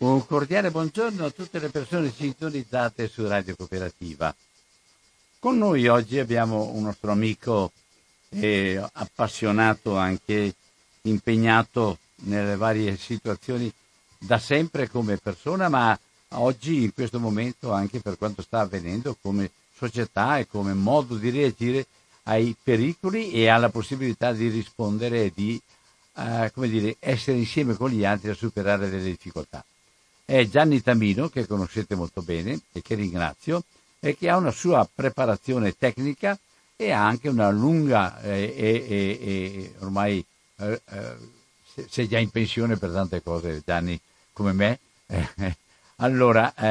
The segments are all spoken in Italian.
Un cordiale buongiorno a tutte le persone sintonizzate su Radio Cooperativa. Con noi oggi abbiamo un nostro amico eh, appassionato, anche impegnato nelle varie situazioni da sempre come persona, ma oggi in questo momento anche per quanto sta avvenendo come società e come modo di reagire ai pericoli e alla possibilità di rispondere e di eh, dire, essere insieme con gli altri a superare delle difficoltà è Gianni Tamino, che conoscete molto bene e che ringrazio, e che ha una sua preparazione tecnica e ha anche una lunga eh, e, e, e ormai eh, eh, sei già in pensione per tante cose, Gianni, come me. allora, eh,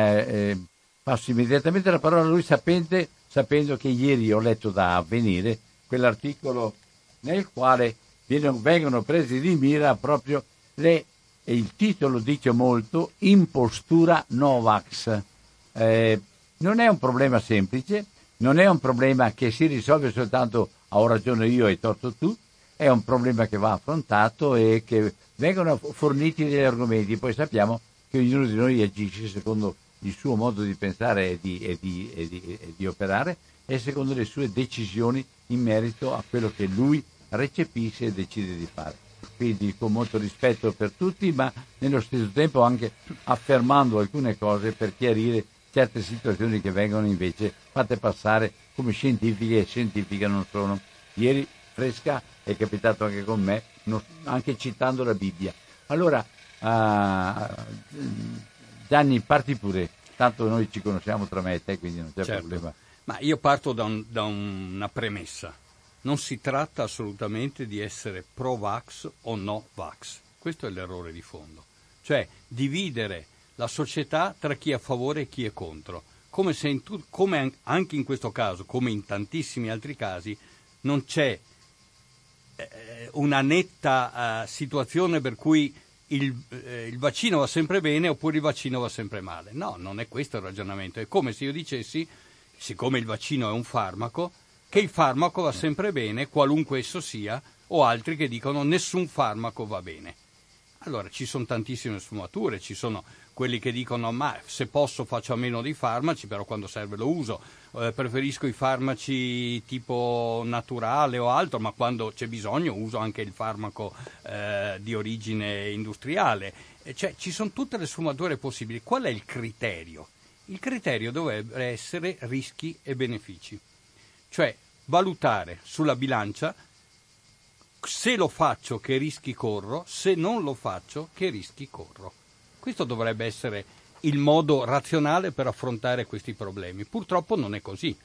eh, passo immediatamente la parola a lui sapente, sapendo che ieri ho letto da Avvenire quell'articolo nel quale vengono presi di mira proprio le e il titolo dice molto, impostura Novax. Eh, non è un problema semplice, non è un problema che si risolve soltanto a ho ragione io e torto tu, è un problema che va affrontato e che vengono forniti degli argomenti. Poi sappiamo che ognuno di noi agisce secondo il suo modo di pensare e di, e di, e di, e di operare e secondo le sue decisioni in merito a quello che lui recepisce e decide di fare quindi con molto rispetto per tutti, ma nello stesso tempo anche affermando alcune cose per chiarire certe situazioni che vengono invece fatte passare come scientifiche e scientifiche non sono. Ieri fresca è capitato anche con me, anche citando la Bibbia. Allora, uh, Gianni, parti pure, tanto noi ci conosciamo tra me e te, quindi non c'è certo. problema. Ma io parto da, un, da una premessa non si tratta assolutamente di essere pro-vax o no-vax. Questo è l'errore di fondo. Cioè dividere la società tra chi è a favore e chi è contro. Come, se in tu- come anche in questo caso, come in tantissimi altri casi, non c'è eh, una netta eh, situazione per cui il, eh, il, vaccino va sempre bene oppure il vaccino va sempre male. No, non è questo il ragionamento. È come se io dicessi, siccome il vaccino è un farmaco, che il farmaco va sempre bene, qualunque esso sia, o altri che dicono nessun farmaco va bene. Allora ci sono tantissime sfumature, ci sono quelli che dicono ma se posso faccio a meno dei farmaci, però quando serve lo uso, eh, preferisco i farmaci tipo naturale o altro, ma quando c'è bisogno uso anche il farmaco eh, di origine industriale. Cioè ci sono tutte le sfumature possibili. Qual è il criterio? Il criterio dovrebbe essere rischi e benefici cioè valutare sulla bilancia se lo faccio che rischi corro, se non lo faccio che rischi corro. Questo dovrebbe essere il modo razionale per affrontare questi problemi. Purtroppo non è così,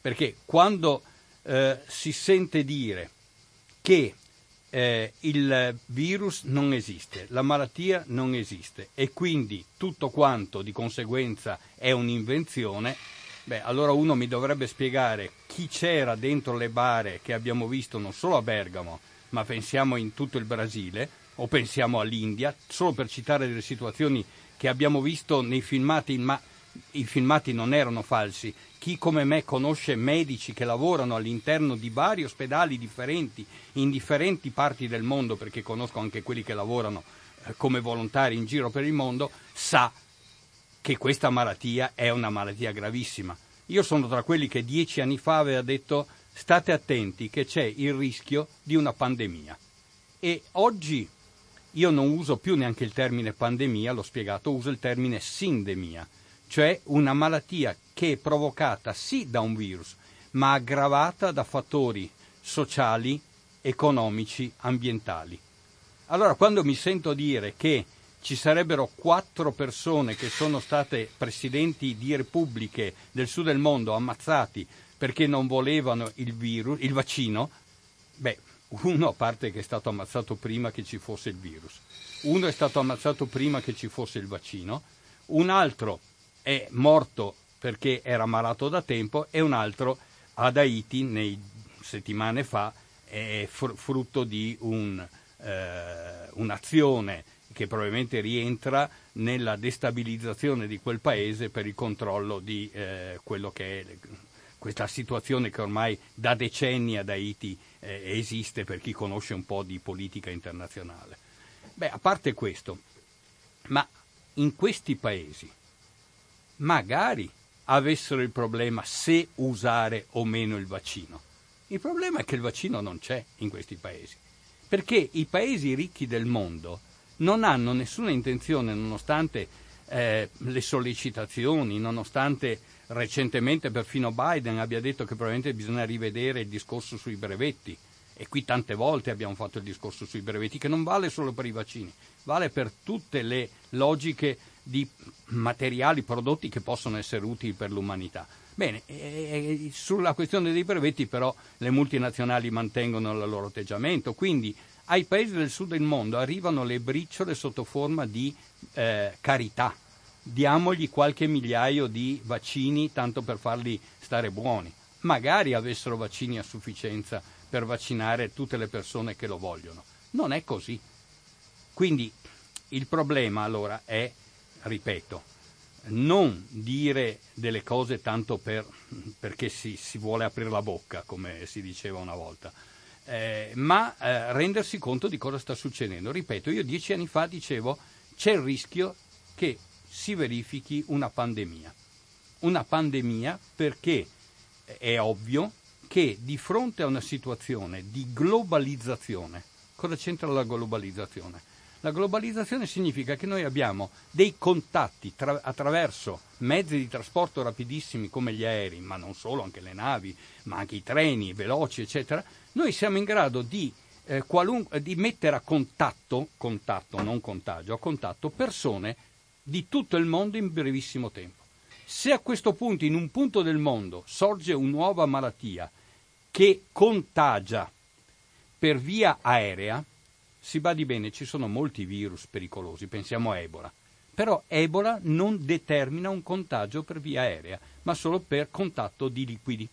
perché quando eh, si sente dire che eh, il virus non esiste, la malattia non esiste e quindi tutto quanto di conseguenza è un'invenzione, Beh, allora uno mi dovrebbe spiegare chi c'era dentro le bare che abbiamo visto non solo a Bergamo, ma pensiamo in tutto il Brasile o pensiamo all'India, solo per citare delle situazioni che abbiamo visto nei filmati, ma i filmati non erano falsi. Chi come me conosce medici che lavorano all'interno di vari ospedali differenti in differenti parti del mondo, perché conosco anche quelli che lavorano eh, come volontari in giro per il mondo, sa che questa malattia è una malattia gravissima. Io sono tra quelli che dieci anni fa aveva detto state attenti che c'è il rischio di una pandemia. E oggi io non uso più neanche il termine pandemia, l'ho spiegato, uso il termine sindemia, cioè una malattia che è provocata sì da un virus, ma aggravata da fattori sociali, economici, ambientali. Allora quando mi sento dire che ci sarebbero quattro persone che sono state presidenti di repubbliche del sud del mondo ammazzati perché non volevano il virus, il vaccino, beh, uno a parte che è stato ammazzato prima che ci fosse il virus, uno è stato ammazzato prima che ci fosse il vaccino, un altro è morto perché era malato da tempo e un altro ad Haiti, nei settimane fa, è frutto di un, eh, un'azione che probabilmente rientra nella destabilizzazione di quel paese per il controllo di eh, quello che è questa situazione che ormai da decenni ad Haiti eh, esiste per chi conosce un po' di politica internazionale. Beh, a parte questo, ma in questi paesi magari avessero il problema se usare o meno il vaccino. Il problema è che il vaccino non c'è in questi paesi, perché i paesi ricchi del mondo non hanno nessuna intenzione, nonostante eh, le sollecitazioni, nonostante recentemente perfino Biden abbia detto che probabilmente bisogna rivedere il discorso sui brevetti. E qui tante volte abbiamo fatto il discorso sui brevetti, che non vale solo per i vaccini, vale per tutte le logiche di materiali, prodotti che possono essere utili per l'umanità. Bene, sulla questione dei brevetti però le multinazionali mantengono il loro atteggiamento, quindi ai paesi del sud del mondo arrivano le briciole sotto forma di eh, carità. Diamogli qualche migliaio di vaccini tanto per farli stare buoni. Magari avessero vaccini a sufficienza per vaccinare tutte le persone che lo vogliono. Non è così. Quindi il problema allora è, ripeto, non dire delle cose tanto per, perché si, si, vuole aprire la bocca, come si diceva una volta, eh, ma eh, rendersi conto di cosa sta succedendo. Ripeto, io dieci anni fa dicevo c'è il rischio che si verifichi una pandemia. Una pandemia perché è ovvio che di fronte a una situazione di globalizzazione, cosa c'entra la globalizzazione? La globalizzazione significa che noi abbiamo dei contatti tra- attraverso mezzi di trasporto rapidissimi come gli aerei, ma non solo, anche le navi, ma anche i treni veloci, eccetera. Noi siamo in grado di, eh, qualun- di mettere a contatto, contatto, non contagio, a contatto persone di tutto il mondo in brevissimo tempo. Se a questo punto in un punto del mondo sorge una nuova malattia che contagia per via aerea, si badi bene, ci sono molti virus pericolosi, pensiamo a Ebola. Però Ebola non determina un contagio per via aerea, ma solo per contatto di liquidi.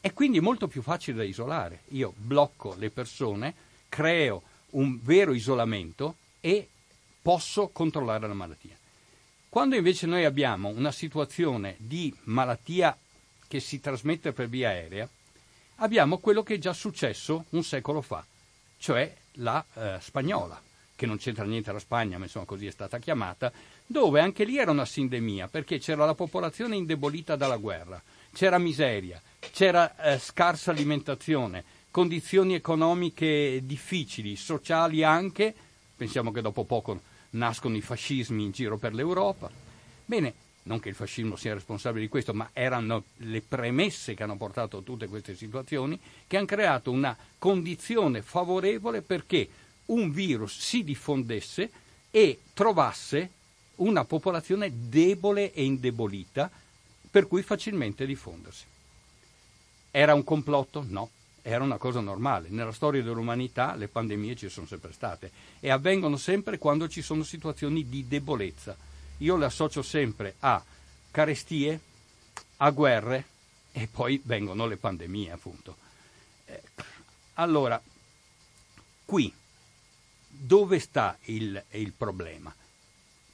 E quindi è molto più facile da isolare. Io blocco le persone, creo un vero isolamento e posso controllare la malattia. Quando invece noi abbiamo una situazione di malattia che si trasmette per via aerea, abbiamo quello che è già successo un secolo fa, cioè la eh, spagnola, che non c'entra niente la Spagna, ma insomma così è stata chiamata, dove anche lì era una sindemia, perché c'era la popolazione indebolita dalla guerra, c'era miseria, c'era eh, scarsa alimentazione, condizioni economiche difficili, sociali anche, pensiamo che dopo poco nascono i fascismi in giro per l'Europa. Bene, non che il fascismo sia responsabile di questo, ma erano le premesse che hanno portato a tutte queste situazioni, che hanno creato una condizione favorevole perché un virus si diffondesse e trovasse una popolazione debole e indebolita, per cui facilmente diffondersi. Era un complotto? No, era una cosa normale. Nella storia dell'umanità le pandemie ci sono sempre state e avvengono sempre quando ci sono situazioni di debolezza io le associo sempre a carestie, a guerre e poi vengono le pandemie, appunto. Eh, allora, qui dove sta il, il problema?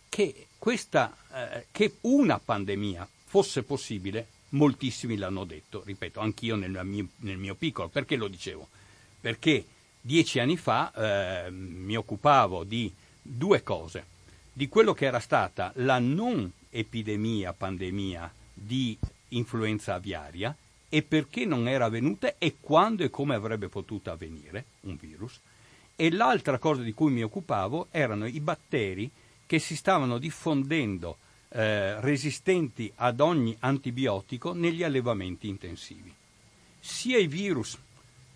Che, questa, eh, che una pandemia fosse possibile, moltissimi l'hanno detto, ripeto, anch'io nel mio, nel mio piccolo. Perché lo dicevo? Perché dieci anni fa eh, mi occupavo di due cose di quello che era stata la non epidemia, pandemia di influenza aviaria e perché non era avvenuta e quando e come avrebbe potuto avvenire un virus. E l'altra cosa di cui mi occupavo erano i batteri che si stavano diffondendo eh, resistenti ad ogni antibiotico negli allevamenti intensivi. Sia i virus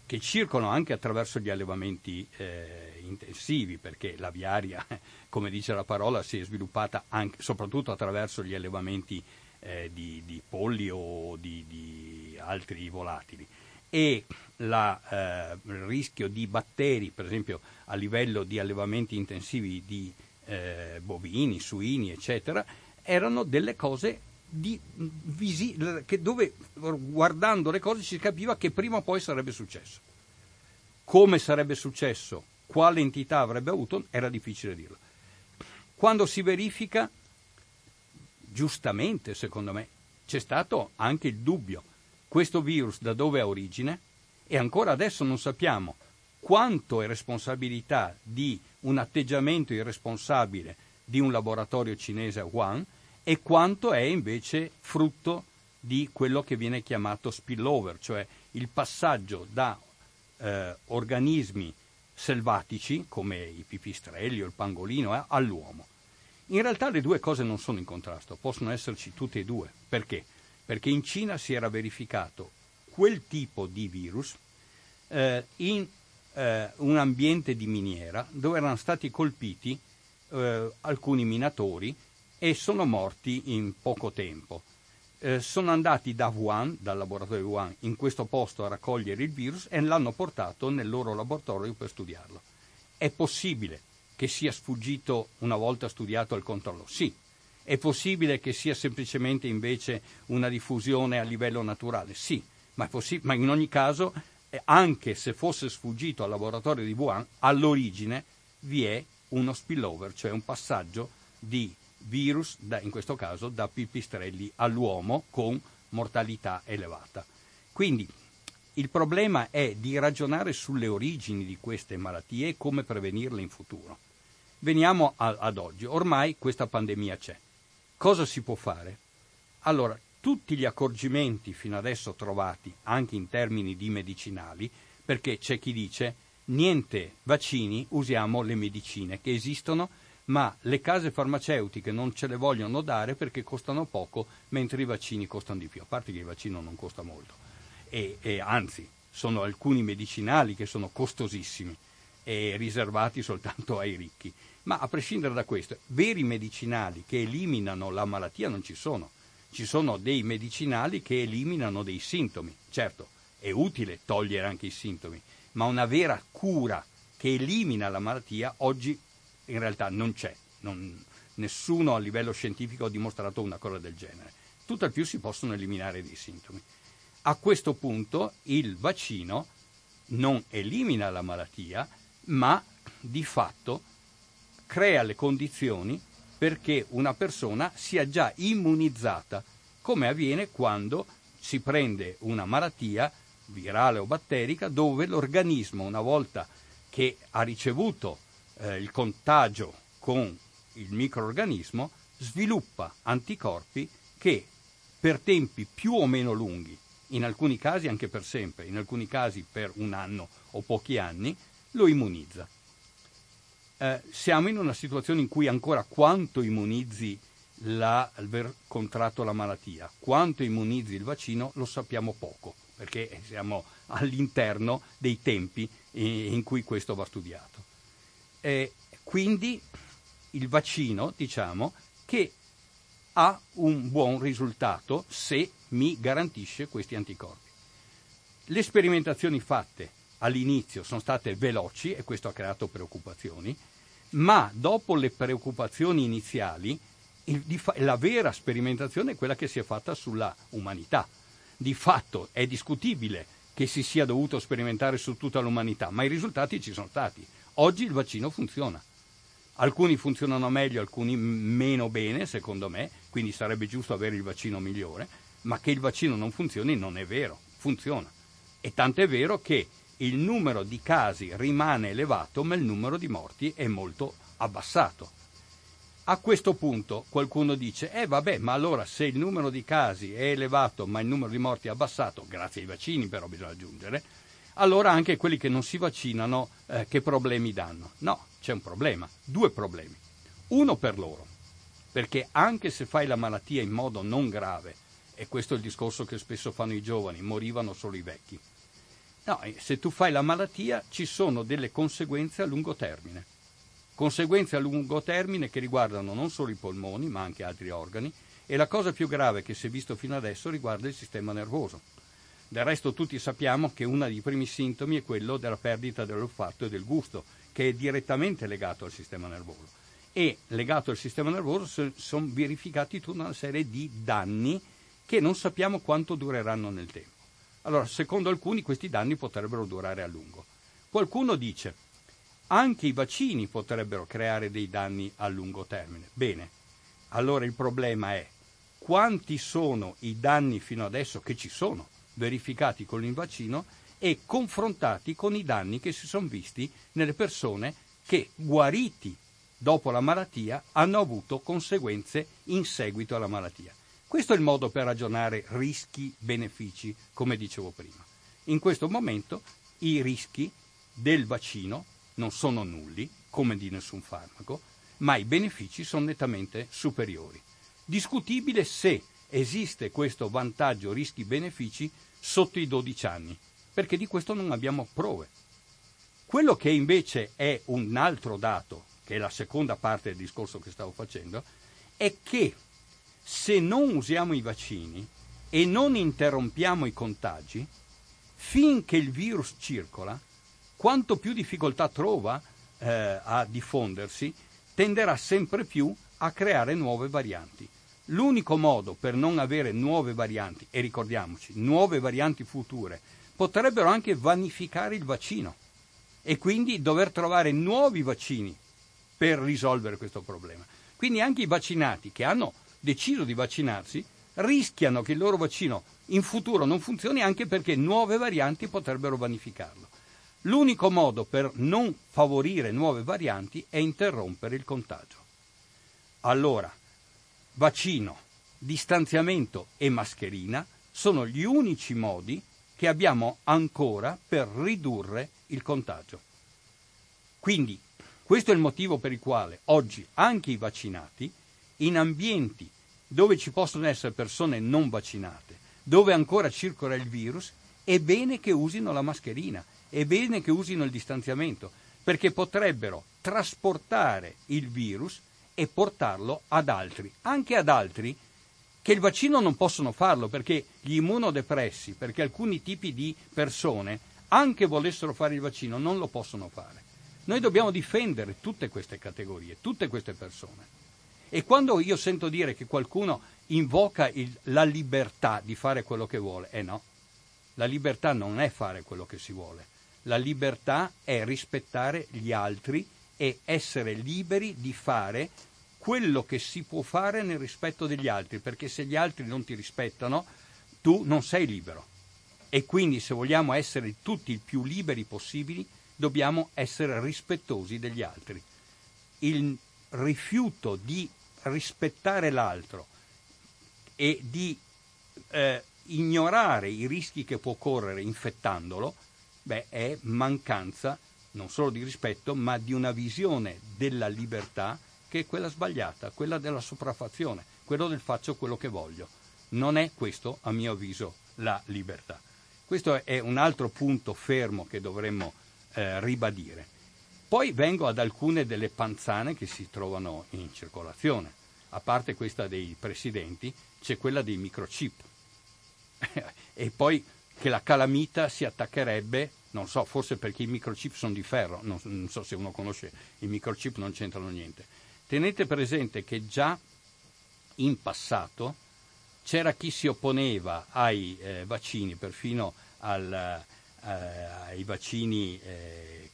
che circolano anche attraverso gli allevamenti eh, intensivi, perché l'aviaria, come dice la parola, si è sviluppata anche, soprattutto attraverso gli allevamenti eh, di, di, polli o di, di altri volatili. E la, eh, il rischio di batteri, per esempio a livello di allevamenti intensivi di eh, bovini, suini, eccetera, erano delle cose di, visi, dove guardando le cose si capiva che prima o poi sarebbe successo. Come sarebbe successo, quale entità avrebbe avuto, era difficile dirlo. Quando si verifica, giustamente secondo me, c'è stato anche il dubbio, questo virus da dove ha origine e ancora adesso non sappiamo quanto è responsabilità di un atteggiamento irresponsabile di un laboratorio cinese a Wuhan e quanto è invece frutto di quello che viene chiamato spillover, cioè il passaggio da eh, organismi selvatici come i pipistrelli o il pangolino eh, all'uomo. In realtà le due cose non sono in contrasto, possono esserci tutte e due. Perché? Perché in Cina si era verificato quel tipo di virus eh, in eh, un ambiente di miniera dove erano stati colpiti eh, alcuni minatori e sono morti in poco tempo. Eh, sono andati da Wuhan, dal laboratorio Wuhan, in questo posto a raccogliere il virus e l'hanno portato nel loro laboratorio per studiarlo. È possibile che sia sfuggito una volta studiato il controllo? Sì. È possibile che sia semplicemente invece una diffusione a livello naturale? Sì, ma, possi- ma in ogni caso, eh, anche se fosse sfuggito al laboratorio di Wuhan, all'origine vi è uno spillover, cioè un passaggio di virus, da, in questo caso da pipistrelli all'uomo con mortalità elevata. Quindi il problema è di ragionare sulle origini di queste malattie e come prevenirle in futuro. Veniamo a, ad oggi, ormai questa pandemia c'è. Cosa si può fare? Allora, tutti gli accorgimenti fino adesso trovati, anche in termini di medicinali, perché c'è chi dice niente vaccini, usiamo le medicine che esistono ma le case farmaceutiche non ce le vogliono dare perché costano poco, mentre i vaccini costano di più, a parte che il vaccino non costa molto. E, e anzi, sono alcuni medicinali che sono costosissimi e riservati soltanto ai ricchi. Ma a prescindere da questo, veri medicinali che eliminano la malattia non ci sono. Ci sono dei medicinali che eliminano dei sintomi. Certo, è utile togliere anche i sintomi, ma una vera cura che elimina la malattia oggi in realtà non c'è, non, nessuno a livello scientifico ha dimostrato una cosa del genere. Tutt'al più si possono eliminare dei sintomi. A questo punto il vaccino non elimina la malattia, ma di fatto crea le condizioni perché una persona sia già immunizzata, come avviene quando si prende una malattia virale o batterica dove l'organismo, una volta che ha ricevuto eh, il contagio con il microorganismo, sviluppa anticorpi che per tempi più o meno lunghi, in alcuni casi anche per sempre, in alcuni casi per un anno o pochi anni, lo immunizza. Eh, siamo in una situazione in cui ancora quanto immunizzi l'aver contratto la malattia, quanto immunizzi il vaccino lo sappiamo poco, perché siamo all'interno dei tempi in cui questo va studiato. Eh, quindi il vaccino, diciamo, che ha un buon risultato se mi garantisce questi anticorpi. Le sperimentazioni fatte all'inizio sono state veloci e questo ha creato preoccupazioni, ma dopo le preoccupazioni iniziali la vera sperimentazione è quella che si è fatta sulla umanità. Di fatto è discutibile che si sia dovuto sperimentare su tutta l'umanità, ma i risultati ci sono stati. Oggi il vaccino funziona. Alcuni funzionano meglio, alcuni meno bene, secondo me, quindi sarebbe giusto avere il vaccino migliore, ma che il vaccino non funzioni non è vero, funziona. E tanto è vero che il numero di casi rimane elevato, ma il numero di morti è molto abbassato. A questo punto qualcuno dice, eh vabbè, ma allora se il numero di casi è elevato ma il numero di morti è abbassato, grazie ai vaccini però bisogna aggiungere, allora anche quelli che non si vaccinano eh, che problemi danno? No, c'è un problema, due problemi. Uno per loro, perché anche se fai la malattia in modo non grave, e questo è il discorso che spesso fanno i giovani, morivano solo i vecchi. No, se tu fai la malattia ci sono delle conseguenze a lungo termine. Conseguenze a lungo termine che riguardano non solo i polmoni, ma anche altri organi, e la cosa più grave che si è visto fino adesso riguarda il sistema nervoso. Del resto tutti sappiamo che uno dei primi sintomi è quello della perdita dell'olfatto e del gusto, che è direttamente legato al sistema nervoso. E legato al sistema nervoso sono verificati tutta una serie di danni che non sappiamo quanto dureranno nel tempo. Allora, secondo alcuni questi danni potrebbero durare a lungo. Qualcuno dice anche i vaccini potrebbero creare dei danni a lungo termine. Bene, allora il problema è quanti sono i danni fino adesso che ci sono verificati con il vaccino e confrontati con i danni che si sono visti nelle persone che guariti dopo la malattia hanno avuto conseguenze in seguito alla malattia. Questo è il modo per ragionare rischi-benefici, come dicevo prima. In questo momento i rischi del vaccino non sono nulli, come di nessun farmaco, ma i benefici sono nettamente superiori. Discutibile se esiste questo vantaggio rischi-benefici sotto i 12 anni, perché di questo non abbiamo prove. Quello che invece è un altro dato, che è la seconda parte del discorso che stavo facendo, è che se non usiamo i vaccini e non interrompiamo i contagi, finché il virus circola, quanto più difficoltà trova eh, a diffondersi, tenderà sempre più a creare nuove varianti. L'unico modo per non avere nuove varianti, e ricordiamoci, nuove varianti future, potrebbero anche vanificare il vaccino e quindi dover trovare nuovi vaccini per risolvere questo problema. Quindi anche i vaccinati che hanno deciso di vaccinarsi rischiano che il loro vaccino in futuro non funzioni anche perché nuove varianti potrebbero vanificarlo. L'unico modo per non favorire nuove varianti è interrompere il contagio. Allora, vaccino, distanziamento e mascherina sono gli unici modi che abbiamo ancora per ridurre il contagio. Quindi questo è il motivo per il quale oggi anche i vaccinati, in ambienti dove ci possono essere persone non vaccinate, dove ancora circola il virus, è bene che usino la mascherina, è bene che usino il distanziamento, perché potrebbero trasportare il virus e portarlo ad altri, anche ad altri che il vaccino non possono farlo perché gli immunodepressi, perché alcuni tipi di persone, anche volessero fare il vaccino, non lo possono fare. Noi dobbiamo difendere tutte queste categorie, tutte queste persone. E quando io sento dire che qualcuno invoca il, la libertà di fare quello che vuole, eh no, la libertà non è fare quello che si vuole, la libertà è rispettare gli altri e essere liberi di fare quello che si può fare nel rispetto degli altri, perché se gli altri non ti rispettano, tu non sei libero. E quindi se vogliamo essere tutti il più liberi possibili, dobbiamo essere rispettosi degli altri. Il rifiuto di rispettare l'altro e di eh, ignorare i rischi che può correre infettandolo, beh, è mancanza non solo di rispetto, ma di una visione della libertà che è quella sbagliata, quella della sopraffazione, quello del faccio quello che voglio. Non è questo, a mio avviso, la libertà. Questo è un altro punto fermo che dovremmo eh, ribadire. Poi vengo ad alcune delle panzane che si trovano in circolazione. A parte questa dei presidenti, c'è quella dei microchip. e poi che la calamita si attaccherebbe, non so, forse perché i microchip sono di ferro, non, non so se uno conosce i microchip, non c'entrano niente. Tenete presente che già in passato c'era chi si opponeva ai eh, vaccini, perfino al, eh, ai vaccini, eh,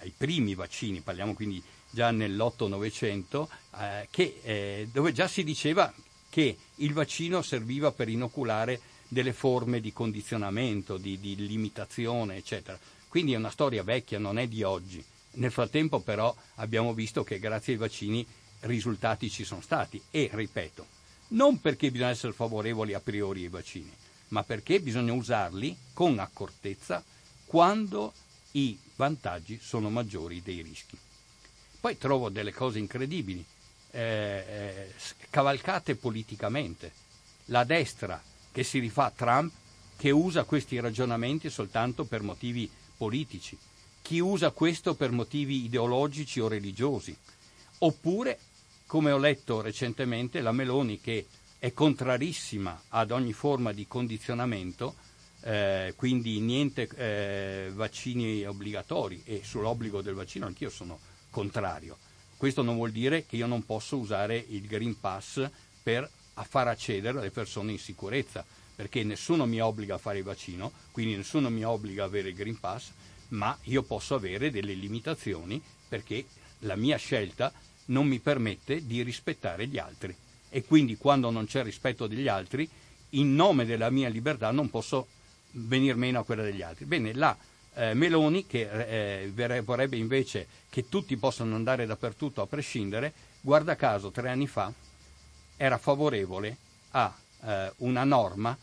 ai primi vaccini, parliamo quindi già nell'8-900, eh, eh, dove già si diceva che il vaccino serviva per inoculare delle forme di condizionamento, di, di limitazione, eccetera. Quindi è una storia vecchia, non è di oggi. Nel frattempo però abbiamo visto che grazie ai vaccini risultati ci sono stati e, ripeto, non perché bisogna essere favorevoli a priori ai vaccini, ma perché bisogna usarli con accortezza quando i vantaggi sono maggiori dei rischi. Poi trovo delle cose incredibili, eh, eh, cavalcate politicamente. La destra che si rifà a Trump, che usa questi ragionamenti soltanto per motivi politici chi usa questo per motivi ideologici o religiosi, oppure, come ho letto recentemente, la Meloni che è contrarissima ad ogni forma di condizionamento, eh, quindi niente eh, vaccini obbligatori e sull'obbligo del vaccino anch'io sono contrario. Questo non vuol dire che io non posso usare il Green Pass per far accedere le persone in sicurezza, perché nessuno mi obbliga a fare il vaccino, quindi nessuno mi obbliga a avere il Green Pass, ma io posso avere delle limitazioni perché la mia scelta non mi permette di rispettare gli altri e quindi quando non c'è rispetto degli altri, in nome della mia libertà non posso venir meno a quella degli altri. Bene, la eh, Meloni, che eh, vorrebbe invece che tutti possano andare dappertutto a prescindere, guarda caso tre anni fa era favorevole a eh, una norma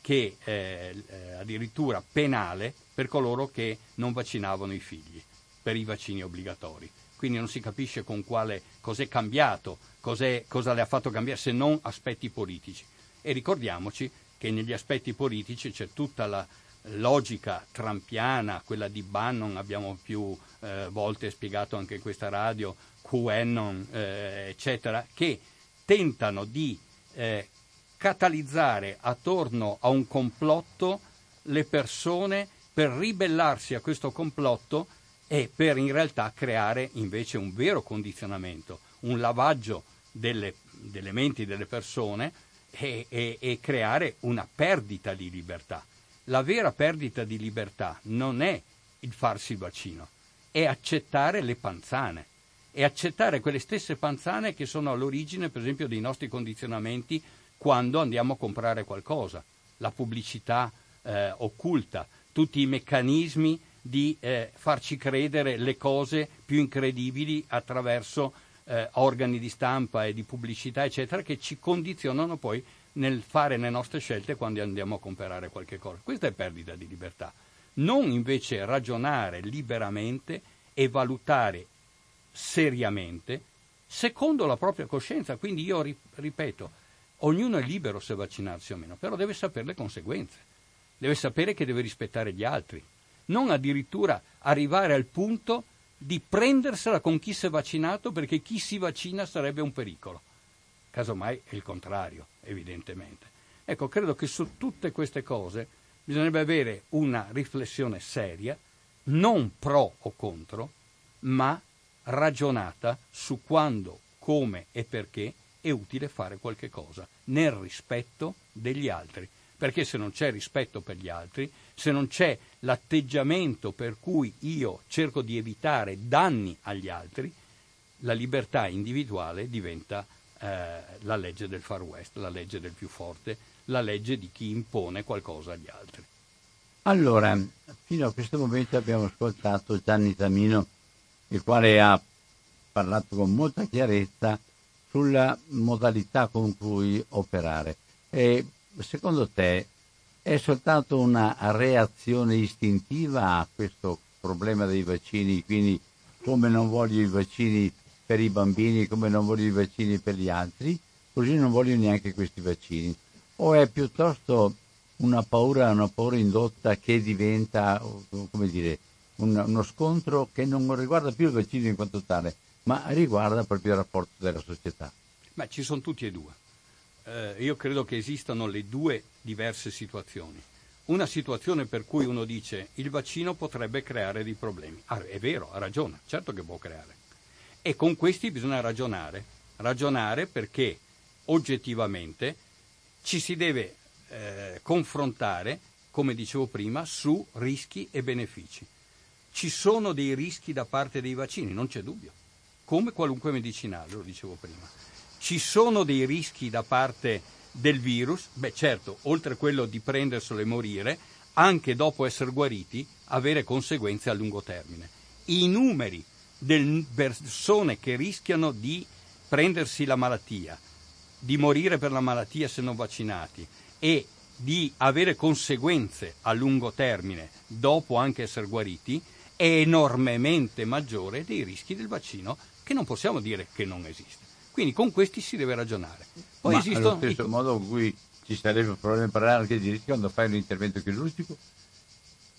che eh, eh, addirittura penale per coloro che non vaccinavano i figli, per i vaccini obbligatori. Quindi non si capisce con quale cos'è cambiato, cos'è, cosa le ha fatto cambiare se non aspetti politici. E ricordiamoci che negli aspetti politici c'è tutta la logica trampiana, quella di Bannon, abbiamo più eh, volte spiegato anche in questa radio, QAnon, eh, eccetera, che tentano di eh, catalizzare attorno a un complotto le persone per ribellarsi a questo complotto e per in realtà creare invece un vero condizionamento, un lavaggio delle, delle menti delle persone e, e, e creare una perdita di libertà. La vera perdita di libertà non è il farsi il vaccino, è accettare le panzane e accettare quelle stesse panzane che sono all'origine, per esempio, dei nostri condizionamenti quando andiamo a comprare qualcosa, la pubblicità eh, occulta, tutti i meccanismi di eh, farci credere le cose più incredibili attraverso eh, organi di stampa e di pubblicità, eccetera, che ci condizionano poi nel fare le nostre scelte quando andiamo a comprare qualche cosa. Questa è perdita di libertà. Non invece ragionare liberamente e valutare seriamente secondo la propria coscienza. Quindi io ripeto, Ognuno è libero se vaccinarsi o meno, però deve sapere le conseguenze, deve sapere che deve rispettare gli altri, non addirittura arrivare al punto di prendersela con chi si è vaccinato perché chi si vaccina sarebbe un pericolo. Casomai è il contrario, evidentemente. Ecco, credo che su tutte queste cose bisognerebbe avere una riflessione seria, non pro o contro, ma ragionata su quando, come e perché è utile fare qualche cosa nel rispetto degli altri. Perché se non c'è rispetto per gli altri, se non c'è l'atteggiamento per cui io cerco di evitare danni agli altri, la libertà individuale diventa eh, la legge del far west, la legge del più forte, la legge di chi impone qualcosa agli altri. Allora, fino a questo momento abbiamo ascoltato Gianni Tamino, il quale ha parlato con molta chiarezza sulla modalità con cui operare. E secondo te è soltanto una reazione istintiva a questo problema dei vaccini, quindi come non voglio i vaccini per i bambini, come non voglio i vaccini per gli altri, così non voglio neanche questi vaccini. O è piuttosto una paura, una paura indotta che diventa, come dire, un, uno scontro che non riguarda più il vaccino in quanto tale, ma riguarda proprio il rapporto della società. Ma ci sono tutti e due. Eh, io credo che esistano le due diverse situazioni. Una situazione per cui uno dice il vaccino potrebbe creare dei problemi. Ah, è vero, ha ragione, certo che può creare. E con questi bisogna ragionare, ragionare perché oggettivamente ci si deve eh, confrontare, come dicevo prima, su rischi e benefici. Ci sono dei rischi da parte dei vaccini, non c'è dubbio come qualunque medicinale, lo dicevo prima. Ci sono dei rischi da parte del virus, beh certo, oltre a quello di prenderselo e morire, anche dopo essere guariti, avere conseguenze a lungo termine. I numeri delle persone che rischiano di prendersi la malattia, di morire per la malattia se non vaccinati e di avere conseguenze a lungo termine dopo anche essere guariti è enormemente maggiore dei rischi del vaccino che non possiamo dire che non esiste. Quindi con questi si deve ragionare. Poi Ma esistono allo stesso modo in cui ci sarebbe un problema parlare anche di rischio quando fai un intervento chirurgico?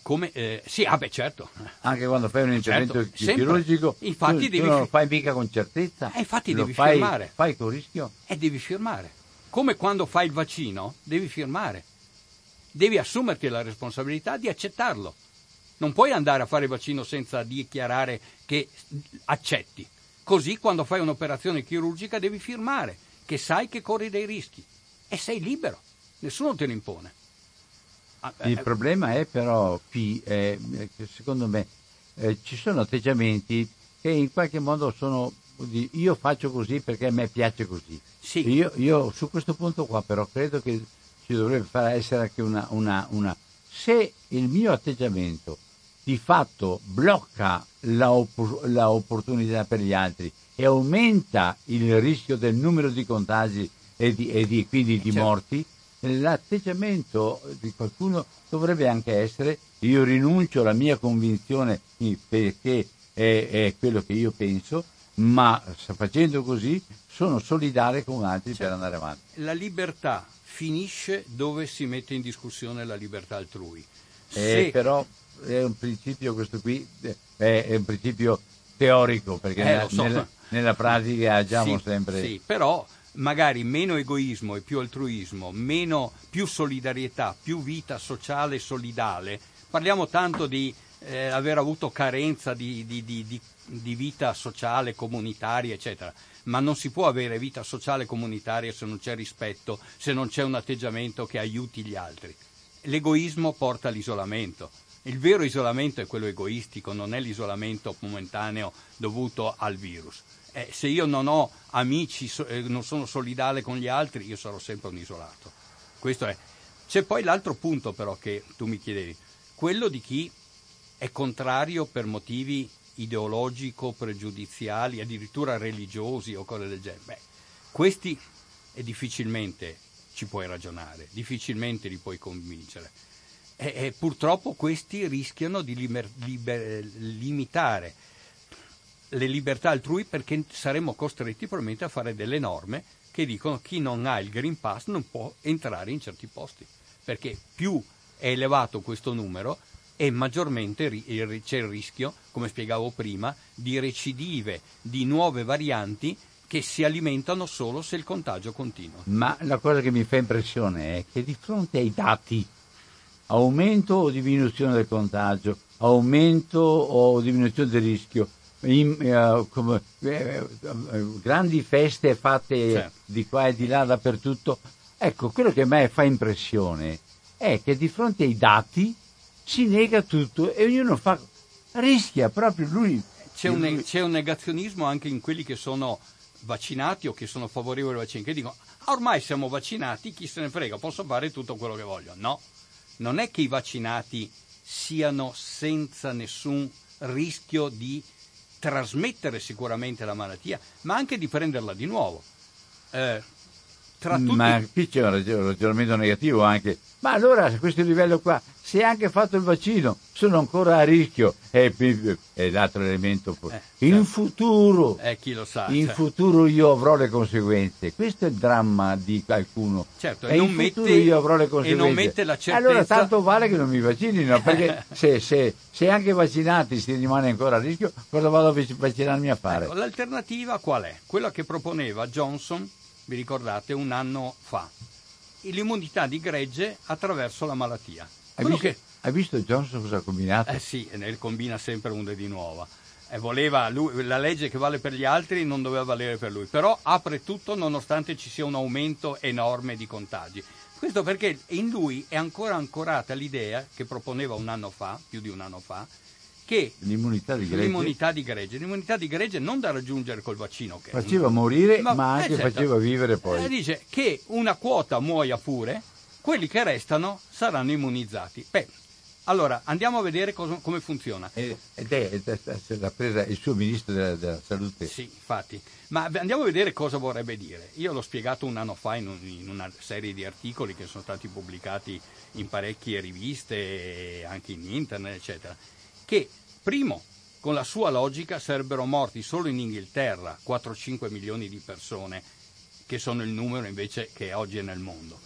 Come, eh, sì, ah beh, certo. Anche quando fai un intervento certo, chirurgico, infatti tu, devi tu non lo fai mica con certezza. Eh, infatti devi fai, firmare. Fai con rischio. E devi firmare. Come quando fai il vaccino, devi firmare. Devi assumerti la responsabilità di accettarlo. Non puoi andare a fare il vaccino senza dichiarare che accetti. Così quando fai un'operazione chirurgica devi firmare che sai che corri dei rischi e sei libero, nessuno te lo impone. Ah, Il eh, problema è però qui, eh, secondo me, eh, ci sono atteggiamenti che in qualche modo sono io faccio così perché a me piace così. Sì. Io, io, su questo punto qua però credo che ci dovrebbe essere anche una, una, una... Se il mio atteggiamento di fatto blocca la, opp- per gli altri e aumenta il rischio del numero di contagi e, di, e di, quindi di certo. morti, l'atteggiamento di qualcuno dovrebbe anche essere io rinuncio alla mia convinzione perché è, è quello che io penso, ma facendo così sono solidale con altri certo. per andare avanti. La libertà finisce dove si mette in discussione la libertà altrui. Eh, Se... Però è un principio questo qui, è un principio teorico, perché eh, nella, so. nella, nella, pratica agiamo sì, sempre... Sì, però magari meno egoismo e più altruismo, meno, più solidarietà, più vita sociale e solidale. Parliamo tanto di eh, aver avuto carenza di, di, di, di, vita sociale, comunitaria, eccetera. Ma non si può avere vita sociale comunitaria se non c'è rispetto, se non c'è un atteggiamento che aiuti gli altri. L'egoismo porta all'isolamento. Il vero isolamento è quello egoistico, non è l'isolamento momentaneo dovuto al virus. Eh, se io non ho amici, eh, non sono solidale con gli altri, io sarò sempre un isolato. Questo è. C'è poi l'altro punto però che tu mi chiedevi, quello di chi è contrario per motivi ideologico, pregiudiziali, addirittura religiosi o cose del genere. Beh, questi è difficilmente ci puoi ragionare, difficilmente li puoi convincere. E, e purtroppo questi rischiano di liber, liber, limitare le libertà altrui perché saremmo costretti probabilmente a fare delle norme che dicono chi non ha il Green Pass non può entrare in certi posti, perché più è elevato questo numero e maggiormente c'è il rischio, come spiegavo prima, di recidive, di nuove varianti che si alimentano solo se il contagio continua. Ma la cosa che mi fa impressione è che di fronte ai dati, aumento o diminuzione del contagio, aumento o diminuzione del rischio, in, uh, come, eh, uh, grandi feste fatte certo. di qua e di là dappertutto, ecco, quello che a me fa impressione è che di fronte ai dati si nega tutto e ognuno fa, rischia proprio lui. C'è un, c'è un negazionismo anche in quelli che sono vaccinati o che sono favorevoli ai vaccini, che dicono ormai siamo vaccinati, chi se ne frega, posso fare tutto quello che voglio. No, non è che i vaccinati siano senza nessun rischio di trasmettere sicuramente la malattia, ma anche di prenderla di nuovo. Eh, tra tutti... Ma qui c'è un ragionamento negativo anche. Ma allora a questo livello qua, se anche fatto il vaccino, sono ancora a rischio. E, e l'altro elemento, eh, in certo. futuro, eh, chi lo sa, in certo. futuro io avrò le conseguenze. Questo è il dramma di qualcuno. Certo, e, e in futuro mette, io avrò le conseguenze. E non mette la certezza... Allora tanto vale che non mi vaccinino, perché se, se, se, anche vaccinati si rimane ancora a rischio, cosa vado a vaccinarmi a fare? Ecco, l'alternativa qual è? Quella che proponeva Johnson vi ricordate, un anno fa. L'immunità di gregge attraverso la malattia. Hai visto, che... hai visto, Johnson cosa ha combinato? Eh sì, ne combina sempre una di nuova. Eh, voleva lui, la legge che vale per gli altri non doveva valere per lui, però apre tutto nonostante ci sia un aumento enorme di contagi. Questo perché in lui è ancora ancorata l'idea che proponeva un anno fa, più di un anno fa, che l'immunità di, l'immunità di gregge, l'immunità di gregge non da raggiungere col vaccino. Che faceva morire, ma, ma anche eh, certo. faceva vivere poi. Eh, dice che una quota muoia pure, quelli che restano saranno immunizzati. Beh, allora andiamo a vedere cosa, come funziona. Ed è, l'ha presa il suo ministro della, della, salute. Sì, infatti. Ma andiamo a vedere cosa vorrebbe dire. Io l'ho spiegato un anno fa in, un, in una serie di articoli che sono stati pubblicati in parecchie riviste, anche in internet, eccetera che, primo, con la sua logica sarebbero morti solo in Inghilterra 4-5 milioni di persone, che sono il numero invece che oggi è nel mondo.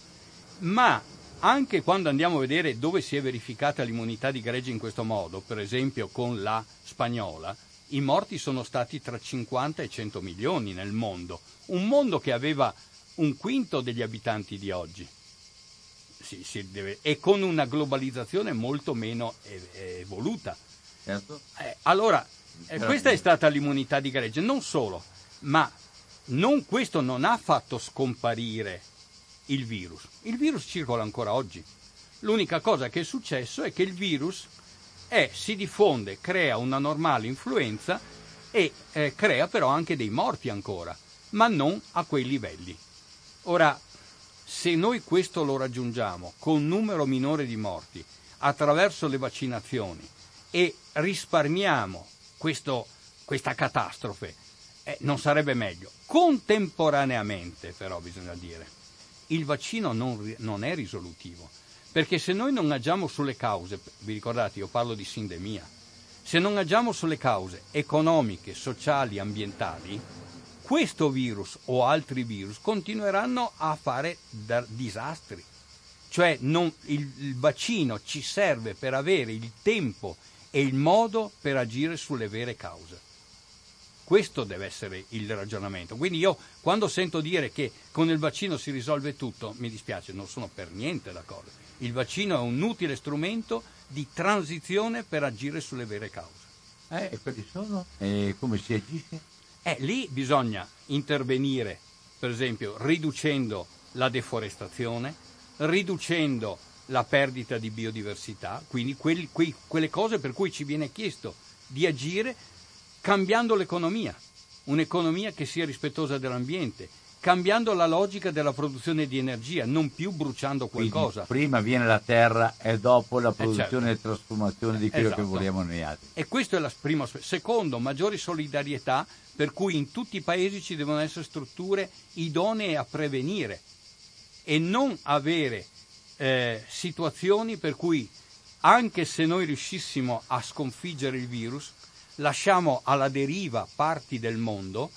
Ma anche quando andiamo a vedere dove si è verificata l'immunità di gregge in questo modo, per esempio con la spagnola, i morti sono stati tra 50 e 100 milioni nel mondo, un mondo che aveva un quinto degli abitanti di oggi. Si, si deve, e con una globalizzazione molto meno evoluta. Certo. Eh, allora, eh, questa è stata l'immunità di gregge, non solo, ma non, questo non ha fatto scomparire il virus. Il virus circola ancora oggi. L'unica cosa che è successo è che il virus è, si diffonde, crea una normale influenza e eh, crea però anche dei morti ancora, ma non a quei livelli. Ora, se noi questo lo raggiungiamo con un numero minore di morti attraverso le vaccinazioni e risparmiamo questo, questa catastrofe, eh, non sarebbe meglio. Contemporaneamente, però, bisogna dire, il vaccino non, non è risolutivo, perché se noi non agiamo sulle cause, vi ricordate, io parlo di sindemia, se non agiamo sulle cause economiche, sociali, ambientali, questo virus o altri virus continueranno a fare disastri. Cioè non, il, il vaccino ci serve per avere il tempo e il modo per agire sulle vere cause. Questo deve essere il ragionamento. Quindi io quando sento dire che con il vaccino si risolve tutto, mi dispiace, non sono per niente d'accordo. Il vaccino è un utile strumento di transizione per agire sulle vere cause. Eh, e quali sono? E come si agisce? Eh, lì bisogna intervenire, per esempio, riducendo la deforestazione, riducendo la perdita di biodiversità, quindi quelli, quei, quelle cose per cui ci viene chiesto di agire cambiando l'economia, un'economia che sia rispettosa dell'ambiente, cambiando la logica della produzione di energia, non più bruciando qualcosa. Quindi prima viene la terra e dopo la produzione eh certo. e trasformazione di quello esatto. che vogliamo noi altri. E questo è il primo aspetto. Secondo, maggiori solidarietà per cui in tutti i paesi ci devono essere strutture idonee a prevenire e non avere eh, situazioni per cui anche se noi riuscissimo a sconfiggere il virus, lasciamo alla deriva parti del mondo